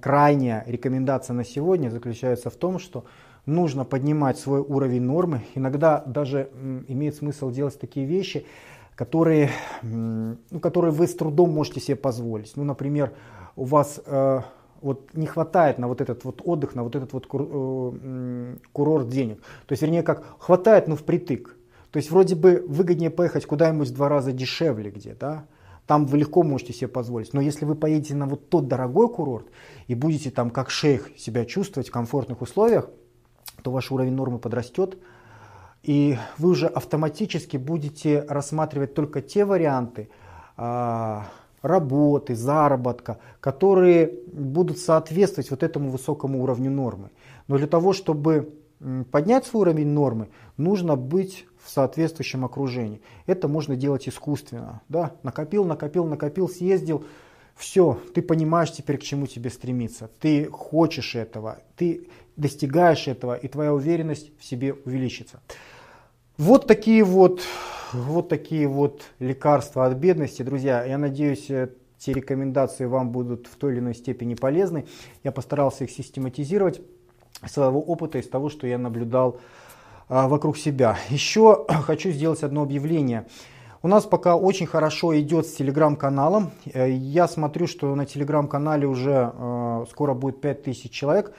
крайняя рекомендация на сегодня заключается в том, что нужно поднимать свой уровень нормы. Иногда даже имеет смысл делать такие вещи, которые, ну, которые вы с трудом можете себе позволить. Ну, например, у вас э, вот не хватает на вот этот вот отдых, на вот этот вот кур, э, курорт денег. То есть, вернее, как хватает, но впритык. То есть, вроде бы выгоднее поехать куда-нибудь в два раза дешевле где, да, там вы легко можете себе позволить. Но если вы поедете на вот тот дорогой курорт и будете там как шейх себя чувствовать в комфортных условиях, то ваш уровень нормы подрастет, и вы уже автоматически будете рассматривать только те варианты а, работы, заработка, которые будут соответствовать вот этому высокому уровню нормы. Но для того, чтобы поднять свой уровень нормы, нужно быть в соответствующем окружении. Это можно делать искусственно. Да? Накопил, накопил, накопил, съездил. Все, ты понимаешь теперь, к чему тебе стремиться. Ты хочешь этого, ты достигаешь этого, и твоя уверенность в себе увеличится. Вот такие вот, вот такие вот лекарства от бедности, друзья. Я надеюсь, те рекомендации вам будут в той или иной степени полезны. Я постарался их систематизировать своего опыта из того, что я наблюдал вокруг себя. Еще хочу сделать одно объявление. У нас пока очень хорошо идет с телеграм-каналом. Э, я смотрю, что на телеграм-канале уже э, скоро будет 5000 человек.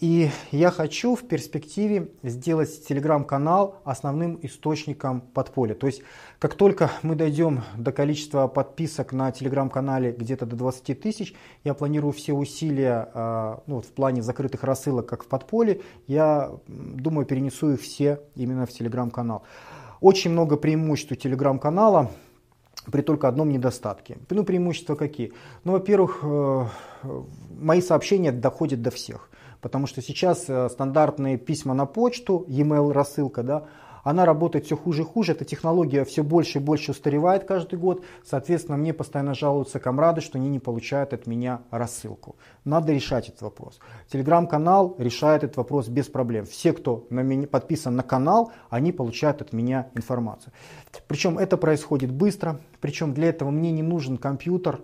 И я хочу в перспективе сделать телеграм-канал основным источником подполья. То есть, как только мы дойдем до количества подписок на телеграм-канале где-то до 20 тысяч, я планирую все усилия а, ну, вот в плане закрытых рассылок, как в подполье, я думаю, перенесу их все именно в телеграм-канал. Очень много преимуществ у телеграм-канала при только одном недостатке. Ну, преимущества какие? Ну, во-первых, э, мои сообщения доходят до всех. Потому что сейчас э, стандартные письма на почту, e-mail рассылка, да, она работает все хуже и хуже, эта технология все больше и больше устаревает каждый год, соответственно, мне постоянно жалуются комрады, что они не получают от меня рассылку. Надо решать этот вопрос. Телеграм-канал решает этот вопрос без проблем. Все, кто на меня, подписан на канал, они получают от меня информацию. Причем это происходит быстро, причем для этого мне не нужен компьютер,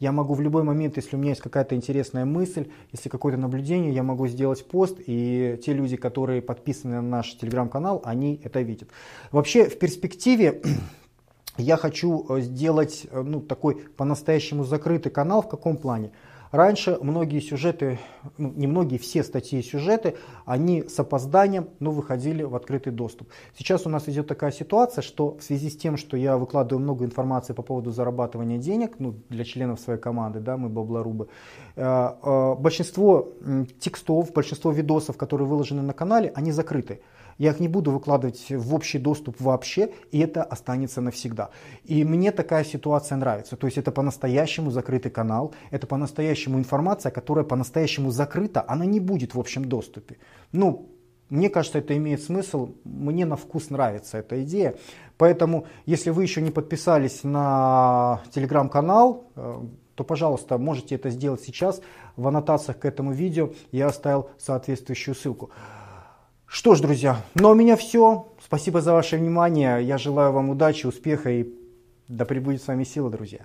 я могу в любой момент, если у меня есть какая-то интересная мысль, если какое-то наблюдение, я могу сделать пост, и те люди, которые подписаны на наш телеграм-канал, они это видят. Вообще, в перспективе я хочу э, сделать э, ну, такой по-настоящему закрытый канал. В каком плане? Раньше многие сюжеты, ну, не многие, все статьи и сюжеты, они с опозданием, но выходили в открытый доступ. Сейчас у нас идет такая ситуация, что в связи с тем, что я выкладываю много информации по поводу зарабатывания денег, ну, для членов своей команды, да, мы баблорубы, э, э, большинство текстов, большинство видосов, которые выложены на канале, они закрыты. Я их не буду выкладывать в общий доступ вообще, и это останется навсегда. И мне такая ситуация нравится. То есть это по-настоящему закрытый канал, это по-настоящему информация, которая по-настоящему закрыта, она не будет в общем доступе. Ну, мне кажется, это имеет смысл, мне на вкус нравится эта идея. Поэтому, если вы еще не подписались на телеграм-канал, э, то, пожалуйста, можете это сделать сейчас. В аннотациях к этому видео я оставил соответствующую ссылку. Что ж, друзья, ну а у меня все. Спасибо за ваше внимание. Я желаю вам удачи, успеха и да пребудет с вами сила, друзья.